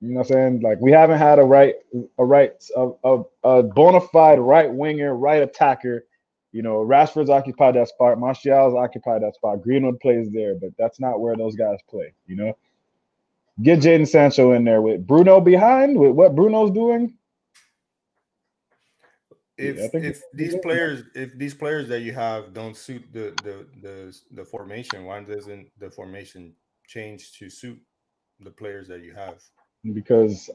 S2: You know what I'm saying? Like we haven't had a right, a right, a, a, a bona fide right winger, right attacker. You know, Rashford's occupied that spot. Martial's occupied that spot. Greenwood plays there, but that's not where those guys play. You know, get Jadon Sancho in there with Bruno behind with what Bruno's doing.
S1: If yeah, if these players if these players that you have don't suit the the the the formation, why doesn't the formation change to suit the players that you have?
S2: because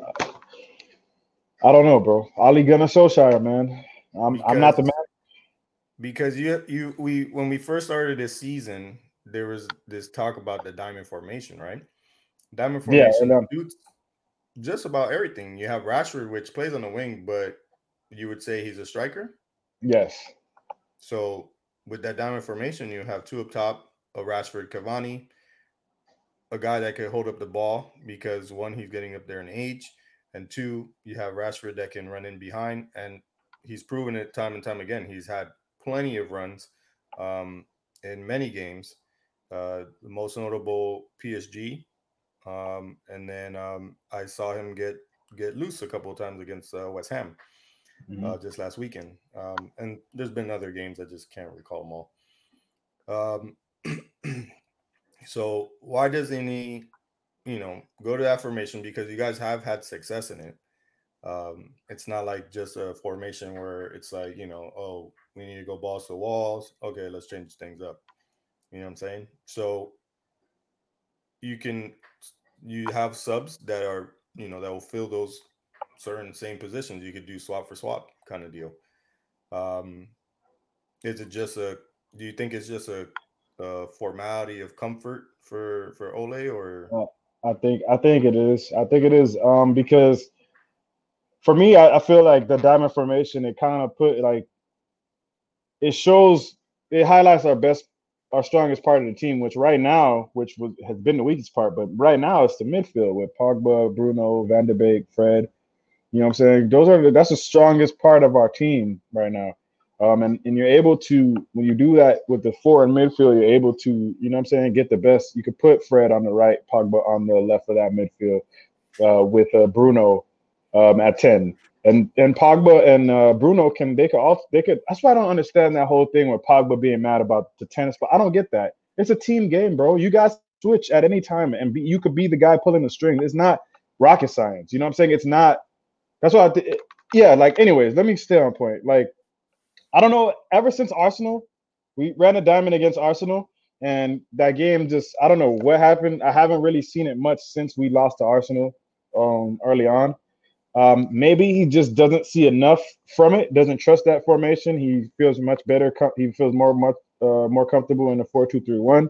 S2: I don't know, bro. Ole Gunnar Solskjaer, man. I'm because, I'm not the man.
S1: Because you you we when we first started this season, there was this talk about the diamond formation, right? Diamond formation yeah, just about everything. You have Rashford, which plays on the wing, but you would say he's a striker.
S2: Yes.
S1: So with that diamond formation, you have two up top, a Rashford Cavani, a guy that could hold up the ball because one, he's getting up there in age, and two, you have Rashford that can run in behind, and he's proven it time and time again. He's had plenty of runs um, in many games. Uh, the most notable PSG, um, and then um, I saw him get get loose a couple of times against uh, West Ham mm-hmm. uh, just last weekend. Um, and there's been other games I just can't recall them all. Um, [CLEARS THROAT] So why does any you know, go to that formation? Because you guys have had success in it. Um, it's not like just a formation where it's like, you know, oh, we need to go balls to walls. Okay, let's change things up. You know what I'm saying? So you can you have subs that are, you know, that will fill those certain same positions. You could do swap for swap kind of deal. Um, is it just a do you think it's just a a formality of comfort for for Ole or
S2: uh, I think I think it is. I think it is um because for me I, I feel like the diamond formation it kind of put like it shows it highlights our best our strongest part of the team, which right now, which was, has been the weakest part, but right now it's the midfield with Pogba, Bruno, Van der Beek, Fred. You know what I'm saying? Those are that's the strongest part of our team right now. Um, and, and you're able to, when you do that with the four in midfield, you're able to, you know what I'm saying, get the best. You could put Fred on the right, Pogba on the left of that midfield uh, with uh, Bruno um, at 10. And and Pogba and uh, Bruno can, they could also, they could, that's why I don't understand that whole thing with Pogba being mad about the tennis. But I don't get that. It's a team game, bro. You guys switch at any time and be, you could be the guy pulling the string. It's not rocket science. You know what I'm saying? It's not, that's why, I th- yeah, like, anyways, let me stay on point. Like, I don't know. Ever since Arsenal, we ran a diamond against Arsenal, and that game just I don't know what happened. I haven't really seen it much since we lost to Arsenal um, early on. Um, maybe he just doesn't see enough from it. Doesn't trust that formation. He feels much better. He feels more much uh, more comfortable in the four two three one,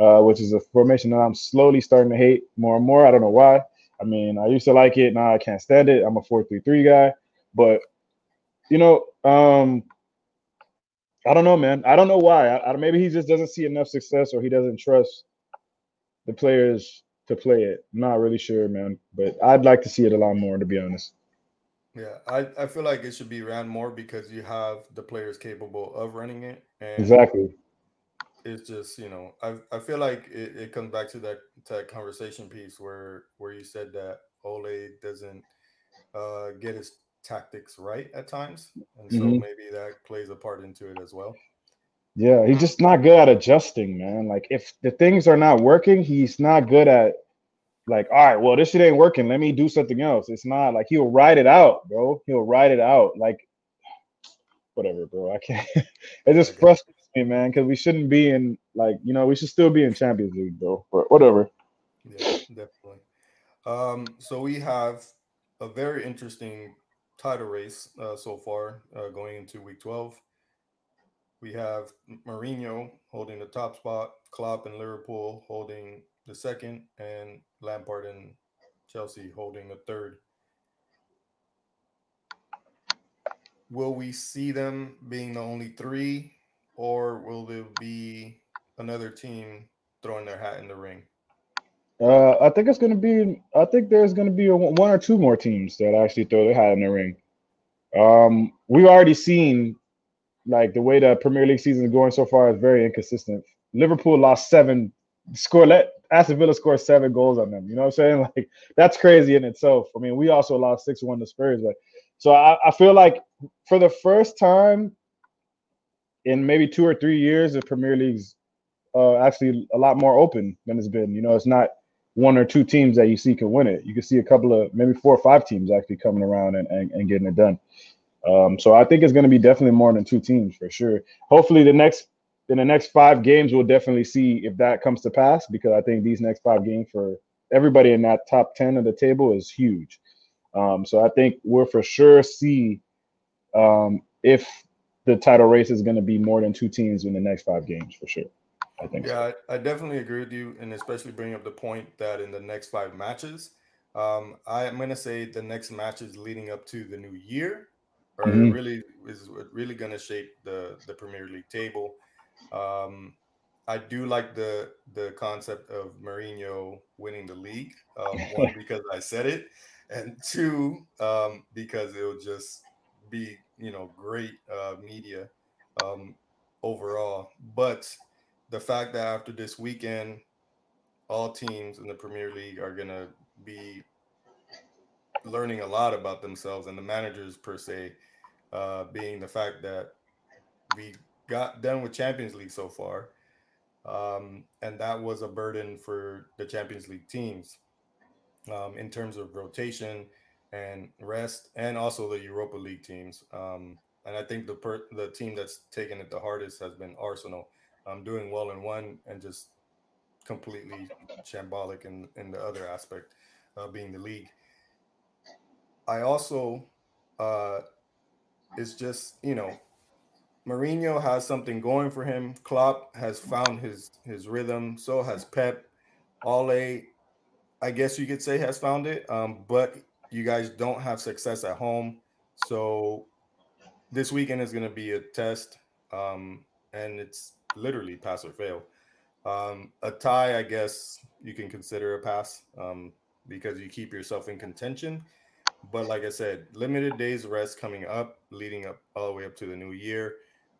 S2: uh, which is a formation that I'm slowly starting to hate more and more. I don't know why. I mean, I used to like it. Now I can't stand it. I'm a four three three guy, but you know, um, I don't know, man. I don't know why. I, I, maybe he just doesn't see enough success, or he doesn't trust the players to play it. I'm not really sure, man. But I'd like to see it a lot more, to be honest.
S1: Yeah, I, I feel like it should be ran more because you have the players capable of running it.
S2: And exactly.
S1: It's just you know I I feel like it, it comes back to that to that conversation piece where where you said that Ole doesn't uh, get his tactics right at times, and so mm-hmm. maybe that plays a part into it as well.
S2: Yeah, he's just not good at adjusting, man. Like if the things are not working, he's not good at like, all right, well, this shit ain't working. Let me do something else. It's not like he'll write it out, bro. He'll write it out. Like [SIGHS] whatever, bro. I can't. [LAUGHS] it just frustrates me, man, because we shouldn't be in like you know we should still be in Champions League, though, But whatever.
S1: Yeah, definitely. Um, so we have a very interesting title race uh, so far uh, going into week 12. We have Mourinho holding the top spot, Klopp and Liverpool holding the second, and Lampard and Chelsea holding the third. Will we see them being the only three, or will there be another team throwing their hat in the ring?
S2: Uh, I think it's going to be. I think there's going to be a, one or two more teams that actually throw their hat in the ring. Um, we've already seen like the way the Premier League season is going so far is very inconsistent. Liverpool lost seven, score let Aston Villa scored seven goals on them. You know what I'm saying? [LAUGHS] Like that's crazy in itself. I mean, we also lost six one to Spurs, but so I, I feel like for the first time in maybe two or three years, the Premier League's uh, actually a lot more open than it's been. You know, it's not one or two teams that you see can win it. You can see a couple of maybe four or five teams actually coming around and, and, and getting it done. Um, so I think it's going to be definitely more than two teams for sure. Hopefully, the next in the next five games, we'll definitely see if that comes to pass because I think these next five games for everybody in that top 10 of the table is huge. Um, so I think we'll for sure see um, if the title race is going to be more than two teams in the next five games for sure. I think.
S1: Yeah, so. I, I, definitely agree with you, and especially bringing up the point that in the next five matches, um, I'm going to say the next matches leading up to the new year are mm-hmm. really is really going to shape the the Premier League table. Um, I do like the the concept of Mourinho winning the league. Um, [LAUGHS] one because I said it, and two um, because it'll just be you know great uh, media um, overall. But the fact that after this weekend, all teams in the Premier League are gonna be learning a lot about themselves and the managers per se, uh, being the fact that we got done with Champions League so far. Um, and that was a burden for the Champions League teams um, in terms of rotation and rest, and also the Europa League teams. Um, and I think the per- the team that's taken it the hardest has been Arsenal, um, doing well in one and just completely shambolic in, in the other aspect, uh, being the league. I also, uh, it's just you know Mourinho has something going for him. Klopp has found his his rhythm. So has Pep. Ole, I guess you could say, has found it. Um, but you guys don't have success at home, so this weekend is going to be a test, um, and it's literally pass or fail. Um, a tie, I guess you can consider a pass um, because you keep yourself in contention. But like I said, limited days rest coming up, leading up all the way up to the new year.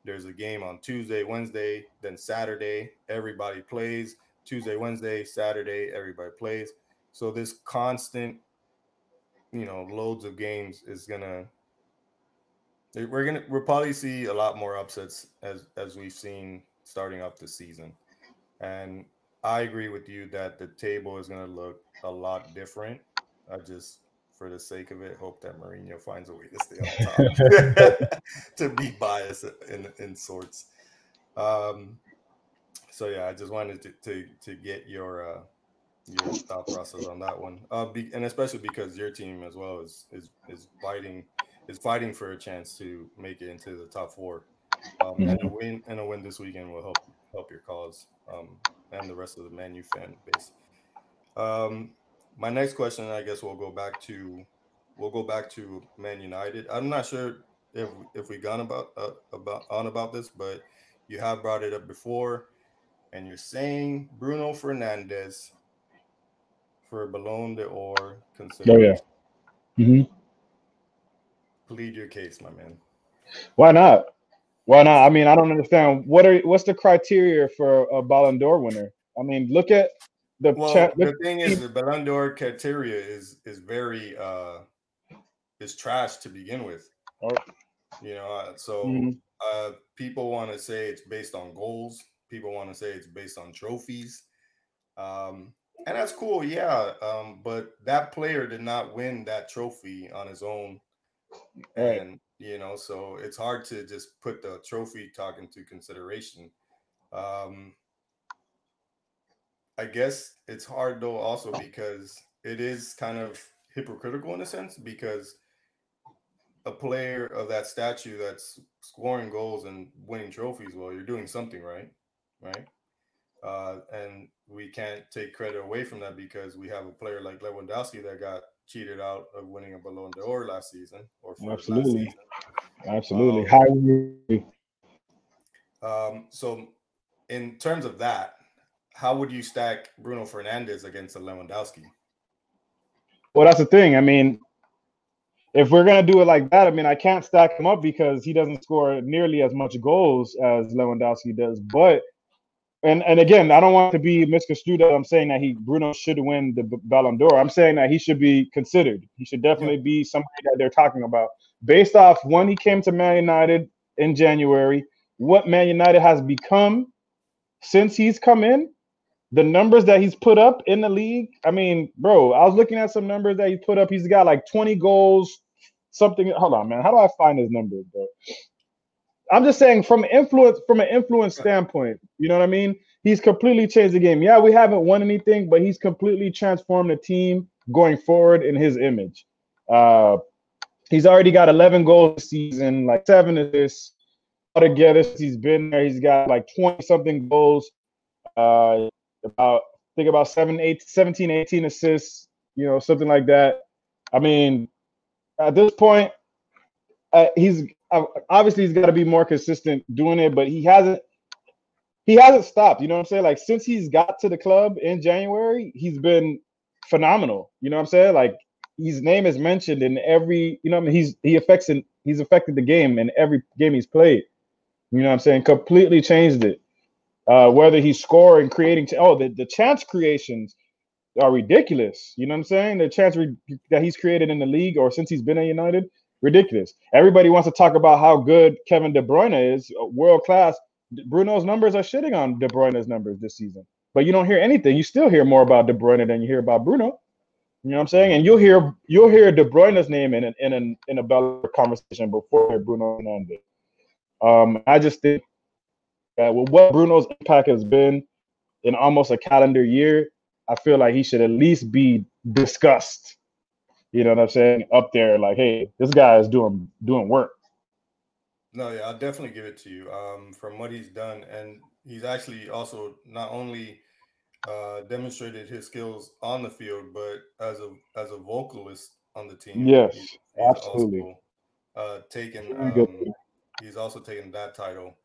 S1: There's a game on Tuesday, Wednesday, then Saturday. Everybody plays. Tuesday, Wednesday, Saturday, everybody plays. So this constant, you know, loads of games is gonna. We're gonna we'll probably see a lot more upsets as as we've seen starting off the season, and I agree with you that the table is gonna look a lot different. I just for the sake of it, hope that Mourinho finds a way to stay on top, [LAUGHS] to be biased in in sorts. Um, so yeah, I just wanted to to, to get your uh, your thought process on that one, uh, be, and especially because your team as well is is is fighting is fighting for a chance to make it into the top four, um, mm-hmm. and a win and a win this weekend will help help your cause um, and the rest of the Man U fan base. Um, my next question, I guess, we'll go back to we'll go back to Man United. I'm not sure if if we gone about uh, about on about this, but you have brought it up before, and you're saying Bruno Fernandes for Ballon d'Or consideration. Oh yeah. Mm-hmm. Plead your case, my man.
S2: Why not? Why not? I mean, I don't understand. What are what's the criteria for a Ballon d'Or winner? I mean, look at
S1: the well, cha- the thing is, the Ballon d'Or criteria is is very uh is trash to begin with. Oh. You know, uh, so mm-hmm. uh people want to say it's based on goals. People want to say it's based on trophies. Um, and that's cool, yeah. Um, but that player did not win that trophy on his own. Right. And you know, so it's hard to just put the trophy talk into consideration. Um, I guess it's hard though, also because it is kind of hypocritical in a sense because a player of that statue that's scoring goals and winning trophies, well, you're doing something right, right? Uh, and we can't take credit away from that because we have a player like Lewandowski that got cheated out of winning a Ballon d'Or last season or
S2: absolutely,
S1: season.
S2: absolutely. Um,
S1: High. Um, so in terms of that, how would you stack Bruno Fernandes against a Lewandowski?
S2: Well, that's the thing. I mean, if we're gonna do it like that, I mean, I can't stack him up because he doesn't score nearly as much goals as Lewandowski does. But and and again, I don't want to be misconstrued that I'm saying that he Bruno should win the Ballon d'Or. I'm saying that he should be considered. He should definitely yeah. be somebody that they're talking about based off when he came to Man United in January, what Man United has become since he's come in, the numbers that he's put up in the league. I mean, bro, I was looking at some numbers that he put up. He's got like 20 goals, something. Hold on, man. How do I find his numbers, bro? I'm just saying from influence from an influence standpoint, you know what I mean? He's completely changed the game. Yeah, we haven't won anything, but he's completely transformed the team going forward in his image. Uh he's already got 11 goals this season, like seven assists altogether. He's been there. He's got like 20 something goals. Uh about think about seven, eight, 17, 18 assists, you know, something like that. I mean, at this point, uh, he's obviously he's got to be more consistent doing it, but he hasn't. He hasn't stopped. You know what I'm saying? Like since he's got to the club in January, he's been phenomenal. You know what I'm saying? Like his name is mentioned in every. You know, I mean, he's he affects and he's affected the game in every game he's played. You know what I'm saying? Completely changed it. Uh, whether he's scoring, creating, oh, the, the chance creations are ridiculous. You know what I'm saying? The chance re- that he's created in the league or since he's been at United, ridiculous. Everybody wants to talk about how good Kevin De Bruyne is, uh, world class. Bruno's numbers are shitting on De Bruyne's numbers this season, but you don't hear anything. You still hear more about De Bruyne than you hear about Bruno. You know what I'm saying? And you'll hear you'll hear De Bruyne's name in an, in an, in a better conversation before Bruno Fernandes. Um, I just think that with what Bruno's impact has been in almost a calendar year, I feel like he should at least be discussed. You know what I'm saying? Up there, like, hey, this guy is doing doing work.
S1: No, yeah, I'll definitely give it to you. Um, from what he's done, and he's actually also not only uh, demonstrated his skills on the field, but as a as a vocalist on the team.
S2: Yes, he's, he's absolutely.
S1: Also, uh, taken. Um, he's also taken that title.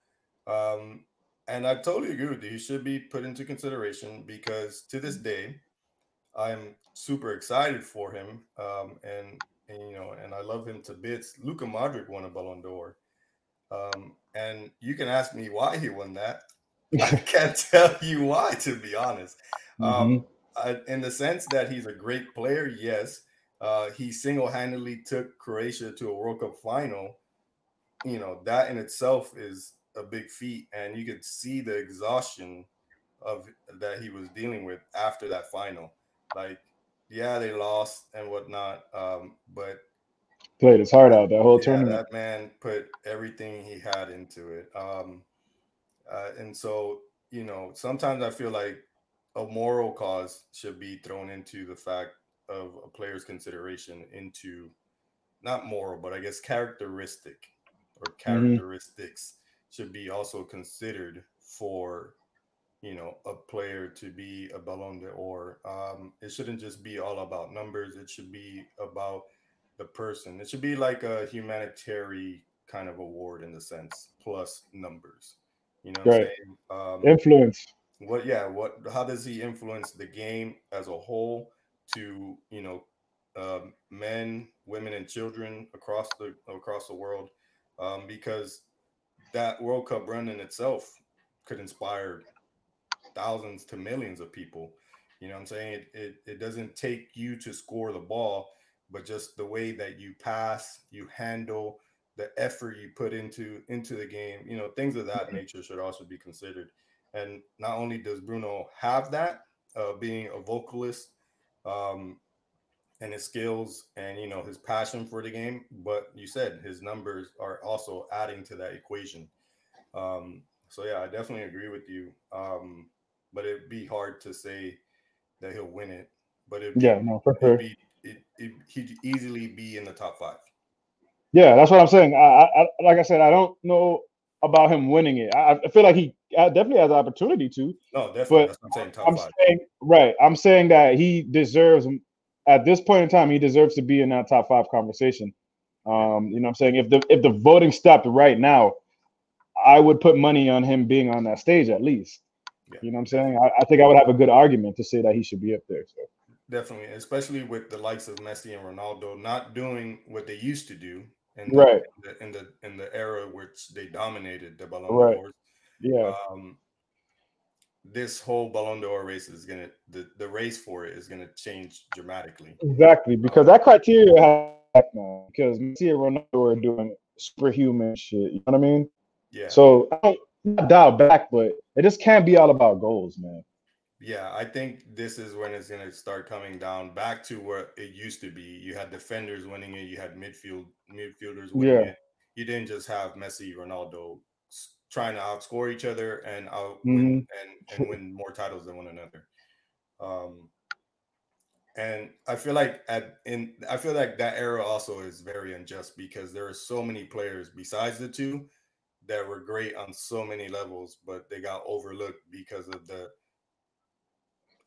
S1: Um, and I totally agree with you. He should be put into consideration because to this day, I'm super excited for him. Um, and, and you know, and I love him to bits. Luka Modric won a Ballon d'Or. Um, and you can ask me why he won that. [LAUGHS] I can't tell you why, to be honest. Um, mm-hmm. I, in the sense that he's a great player, yes. Uh, he single-handedly took Croatia to a World Cup final. You know that in itself is a big feat, and you could see the exhaustion of that he was dealing with after that final. Like, yeah, they lost and whatnot, um, but
S2: played his heart out that whole
S1: yeah,
S2: tournament.
S1: That man put everything he had into it, um, uh, and so you know, sometimes I feel like a moral cause should be thrown into the fact of a player's consideration into not moral, but I guess characteristic or mm-hmm. characteristics should be also considered for you know a player to be a Ballon d'Or. Um, it shouldn't just be all about numbers. It should be about the person. It should be like a humanitarian kind of award in the sense plus numbers. You know, right.
S2: Um, influence.
S1: What? Yeah. What? How does he influence the game as a whole to you know um, men, women, and children across the across the world? Um, because that World Cup run in itself could inspire thousands to millions of people. You know what I'm saying? It, it, it doesn't take you to score the ball, but just the way that you pass, you handle, the effort you put into into the game, you know, things of that mm-hmm. nature should also be considered. And not only does Bruno have that, uh, being a vocalist, um, and his skills and you know his passion for the game but you said his numbers are also adding to that equation um so yeah i definitely agree with you um but it'd be hard to say that he'll win it but it
S2: yeah no for sure
S1: be, it, it, he'd easily be in the top five
S2: yeah that's what i'm saying I, I like i said i don't know about him winning it i, I feel like he definitely has the opportunity to
S1: no definitely but I'm saying,
S2: I'm saying right i'm saying that he deserves at this point in time, he deserves to be in that top five conversation. Um, you know what I'm saying? If the if the voting stopped right now, I would put money on him being on that stage at least. Yeah. You know what I'm saying? I, I, think I would have a good argument to say that he should be up there. So
S1: definitely, especially with the likes of Messi and Ronaldo not doing what they used to do, in
S2: the, right
S1: in the, in the, in the era which they dominated the Ballon
S2: right. d'Or. Yeah.
S1: Um, this whole Ballon d'Or race is gonna the, the race for it is gonna change dramatically.
S2: Exactly, because that criteria has now because Messi and Ronaldo are doing superhuman shit. You know what I mean?
S1: Yeah.
S2: So I don't not dial back, but it just can't be all about goals, man.
S1: Yeah, I think this is when it's gonna start coming down back to where it used to be. You had defenders winning it, you had midfield midfielders winning yeah. it. You didn't just have Messi, Ronaldo trying to outscore each other and out mm-hmm. win, and and win more titles than one another. Um, and I feel like at in I feel like that era also is very unjust because there are so many players besides the two that were great on so many levels, but they got overlooked because of the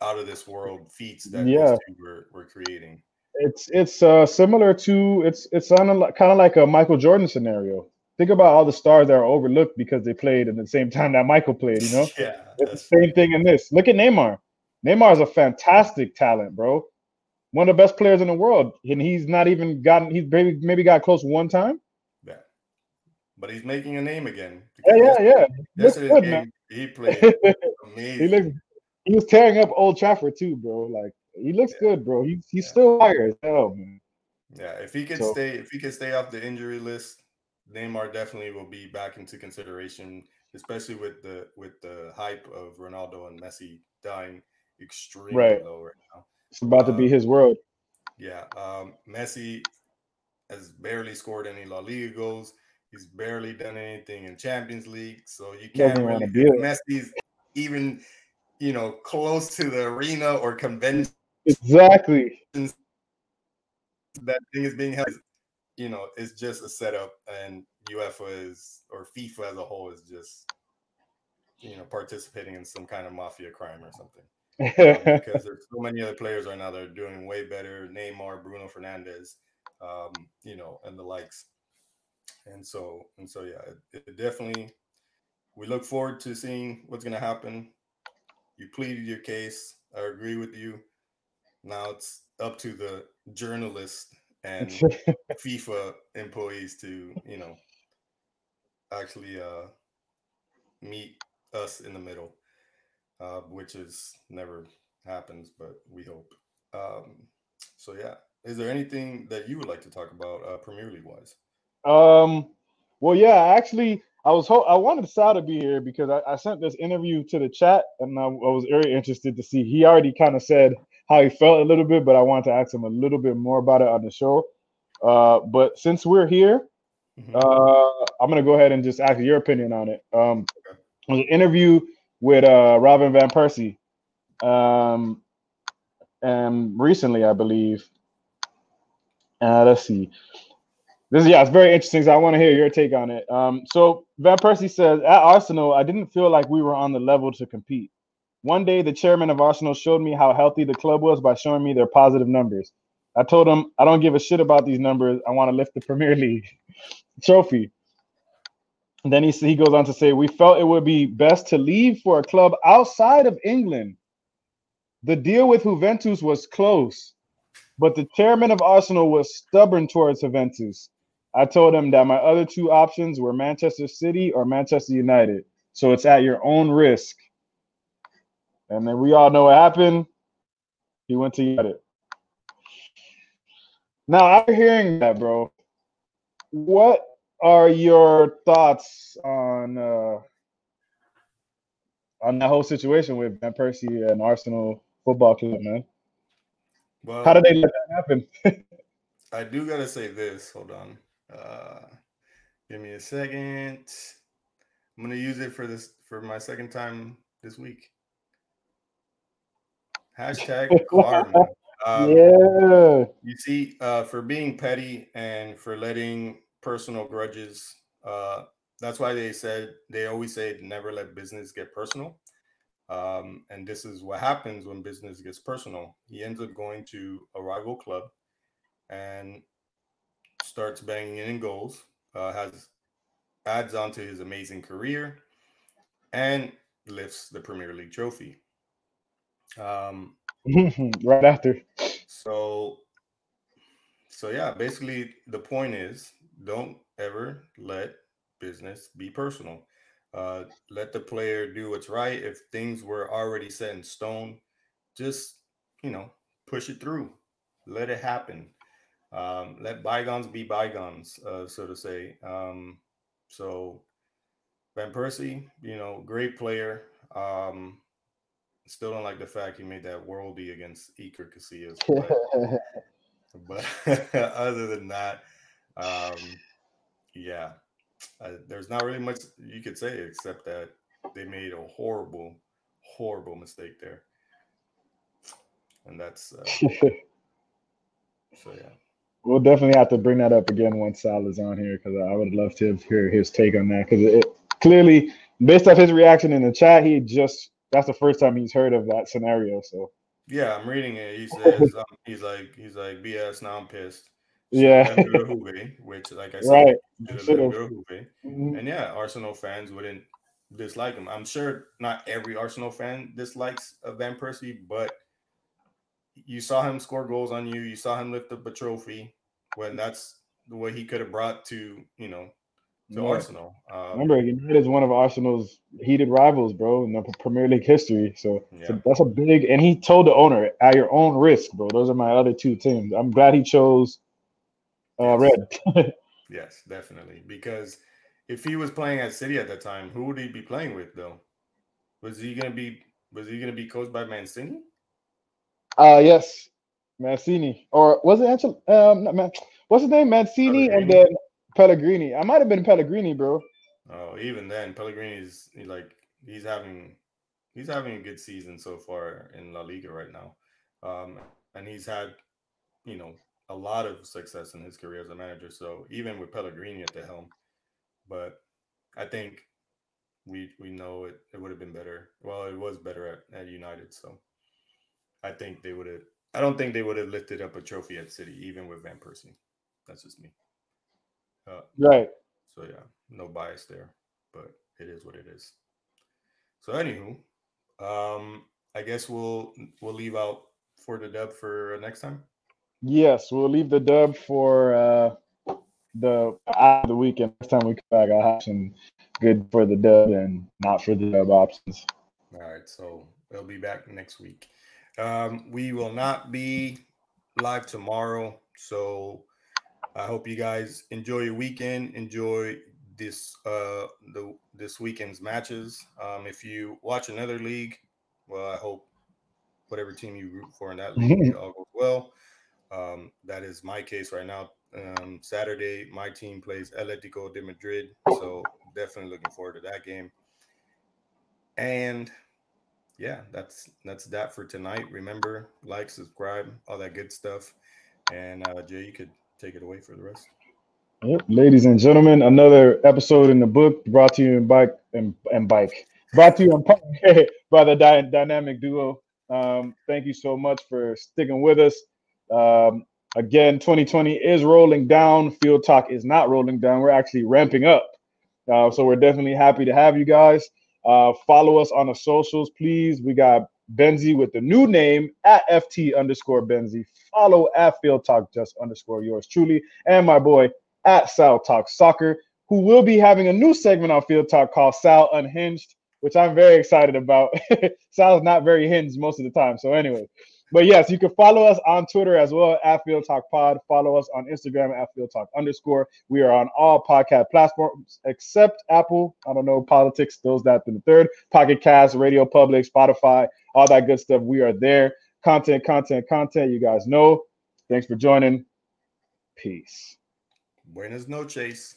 S1: out of this world feats that yeah. were, were creating.
S2: It's it's uh, similar to it's it's kind of like a Michael Jordan scenario. Think about all the stars that are overlooked because they played in the same [LAUGHS] time that Michael played. You know, [LAUGHS]
S1: yeah,
S2: it's the same thing in this. Look at Neymar. Neymar is a fantastic talent, bro. One of the best players in the world, and he's not even gotten. He's maybe maybe got close one time.
S1: But he's making a name again.
S2: Yeah, yeah, yeah.
S1: Yesterday's good, game, man. he [LAUGHS] played amazing.
S2: he looks he was tearing up Old Trafford too, bro. Like he looks yeah. good, bro. He, he's yeah. still fire as hell, man.
S1: Yeah, if he can so, stay, if he can stay off the injury list, Neymar definitely will be back into consideration, especially with the with the hype of Ronaldo and Messi dying extremely right. low right now.
S2: It's about um, to be um, his world.
S1: Yeah, um, Messi has barely scored any La Liga goals. He's barely done anything in Champions League, so you can't really. Messi's even you know, close to the arena or convention.
S2: Exactly.
S1: That thing is being held, you know, it's just a setup, and UEFA is or FIFA as a whole is just, you know, participating in some kind of mafia crime or something. um, [LAUGHS] because there's so many other players right now that are doing way better. Neymar, Bruno Fernandes, um, you know, and the likes. And so, and so, yeah, it, it definitely. We look forward to seeing what's going to happen you pleaded your case. I agree with you. Now it's up to the journalists and [LAUGHS] FIFA employees to, you know, actually uh, meet us in the middle, uh, which is never happens, but we hope. Um, so yeah, is there anything that you would like to talk about uh, Premier League wise?
S2: Um, well, yeah, actually, I was ho- I wanted Sal to be here because I, I sent this interview to the chat and I, I was very interested to see. He already kind of said how he felt a little bit, but I wanted to ask him a little bit more about it on the show. Uh, but since we're here, mm-hmm. uh, I'm gonna go ahead and just ask your opinion on it. Um, okay. was an interview with uh, Robin van Persie, um, and recently, I believe. Uh, let's see. This is yeah, it's very interesting. So I want to hear your take on it. Um, so Van Persie says at Arsenal, I didn't feel like we were on the level to compete. One day, the chairman of Arsenal showed me how healthy the club was by showing me their positive numbers. I told him I don't give a shit about these numbers. I want to lift the Premier [LAUGHS] League trophy. And then he he goes on to say we felt it would be best to leave for a club outside of England. The deal with Juventus was close, but the chairman of Arsenal was stubborn towards Juventus. I told him that my other two options were Manchester City or Manchester United. So it's at your own risk. And then we all know what happened. He went to United. Now, after hearing that, bro, what are your thoughts on uh, on that whole situation with Van Persie and Arsenal Football Club, man? Well, how did they let that happen? [LAUGHS]
S1: I do gotta say this. Hold on. Uh, give me a second. I'm gonna use it for this for my second time this week. Hashtag [LAUGHS] karma.
S2: Um, yeah.
S1: You see, uh, for being petty and for letting personal grudges, uh, that's why they said they always say never let business get personal. Um, and this is what happens when business gets personal. He ends up going to a rival club and starts banging in goals. Uh, has adds on to his amazing career, and lifts the Premier League trophy. Um, [LAUGHS]
S2: right after.
S1: So, so yeah, basically the point is, don't ever let business be personal. Uh, let the player do what's right. If things were already set in stone, just you know push it through. Let it happen. Um, let bygones be bygones, uh, so to say. Um, so Van Persie, you know, great player. Um, still don't like the fact he made that worldie against Iker Casillas. But, [LAUGHS] but [LAUGHS] other than that, um, yeah, uh, there's not really much you could say except that they made a horrible, horrible mistake there, and that's uh. [LAUGHS]
S2: We'll definitely have to bring that up again once Sal is on here because I would love to hear his take on that because it clearly, based off his reaction in the chat, he just that's the first time he's heard of that scenario. So
S1: yeah, I'm reading it. He [LAUGHS] says um, he's like he's like BS. Now I'm pissed.
S2: So yeah,
S1: which like I said, right. Mm-hmm. And yeah, Arsenal fans wouldn't dislike him. I'm sure not every Arsenal fan dislikes Van Persie, but you saw him score goals on you. You saw him lift up a trophy when that's the way he could have brought to you know to yeah. Arsenal. Um,
S2: Remember, United is one of Arsenal's heated rivals, bro, in the Premier League history. So, yeah. so, that's a big. And he told the owner, "At your own risk, bro. Those are my other two teams." I'm glad he chose uh,
S1: yes.
S2: red. [LAUGHS]
S1: yes, definitely. Because if he was playing at City at that time, who would he be playing with, though? Was he gonna be? Was he gonna be coached by Mancini?
S2: Uh yes, Mancini, or was it actually? Um, not Man- what's his name? Mancini, and then Pellegrini. I might have been Pellegrini, bro.
S1: Oh, even then, Pellegrini's like he's having he's having a good season so far in La Liga right now, um, and he's had you know a lot of success in his career as a manager. So even with Pellegrini at the helm, but I think we we know it, it would have been better. Well, it was better at, at United. So I think they would have. I don't think they would have lifted up a trophy at City, even with Van Persie. That's just me.
S2: Uh, right.
S1: So yeah, no bias there, but it is what it is. So anywho, um, I guess we'll we'll leave out for the dub for next time.
S2: Yes, we'll leave the dub for uh the after the weekend. Next time we come back, I'll have some good for the dub and not for the dub options.
S1: All right, so we'll be back next week. Um, we will not be live tomorrow, so I hope you guys enjoy your weekend. Enjoy this uh the this weekend's matches. Um, if you watch another league, well, I hope whatever team you root for in that league all goes well. Um, that is my case right now. Um, Saturday, my team plays Atletico de Madrid, so definitely looking forward to that game. And yeah, that's that's that for tonight. Remember, like, subscribe, all that good stuff. And uh, Jay, you could take it away for the rest.
S2: Yep. Ladies and gentlemen, another episode in the book brought to you in bike and, and bike brought to you [LAUGHS] by the dy- dynamic duo. Um, thank you so much for sticking with us. Um, again, 2020 is rolling down. Field Talk is not rolling down. We're actually ramping up. Uh, so we're definitely happy to have you guys. Uh, follow us on the socials, please. We got Benzi with the new name at FT underscore Benzi. Follow at Field Talk just underscore yours truly. And my boy at Sal Talk Soccer, who will be having a new segment on Field Talk called Sal Unhinged, which I'm very excited about. [LAUGHS] Sal's not very hinged most of the time. So, anyway, but yes, you can follow us on Twitter as well at Field Talk Pod. Follow us on Instagram at Field Talk underscore. We are on all podcast platforms except Apple. I don't know politics, those that in the third. Pocket Cast, Radio Public, Spotify, all that good stuff. We are there. Content, content, content. You guys know. Thanks for joining. Peace.
S1: Buenas noches.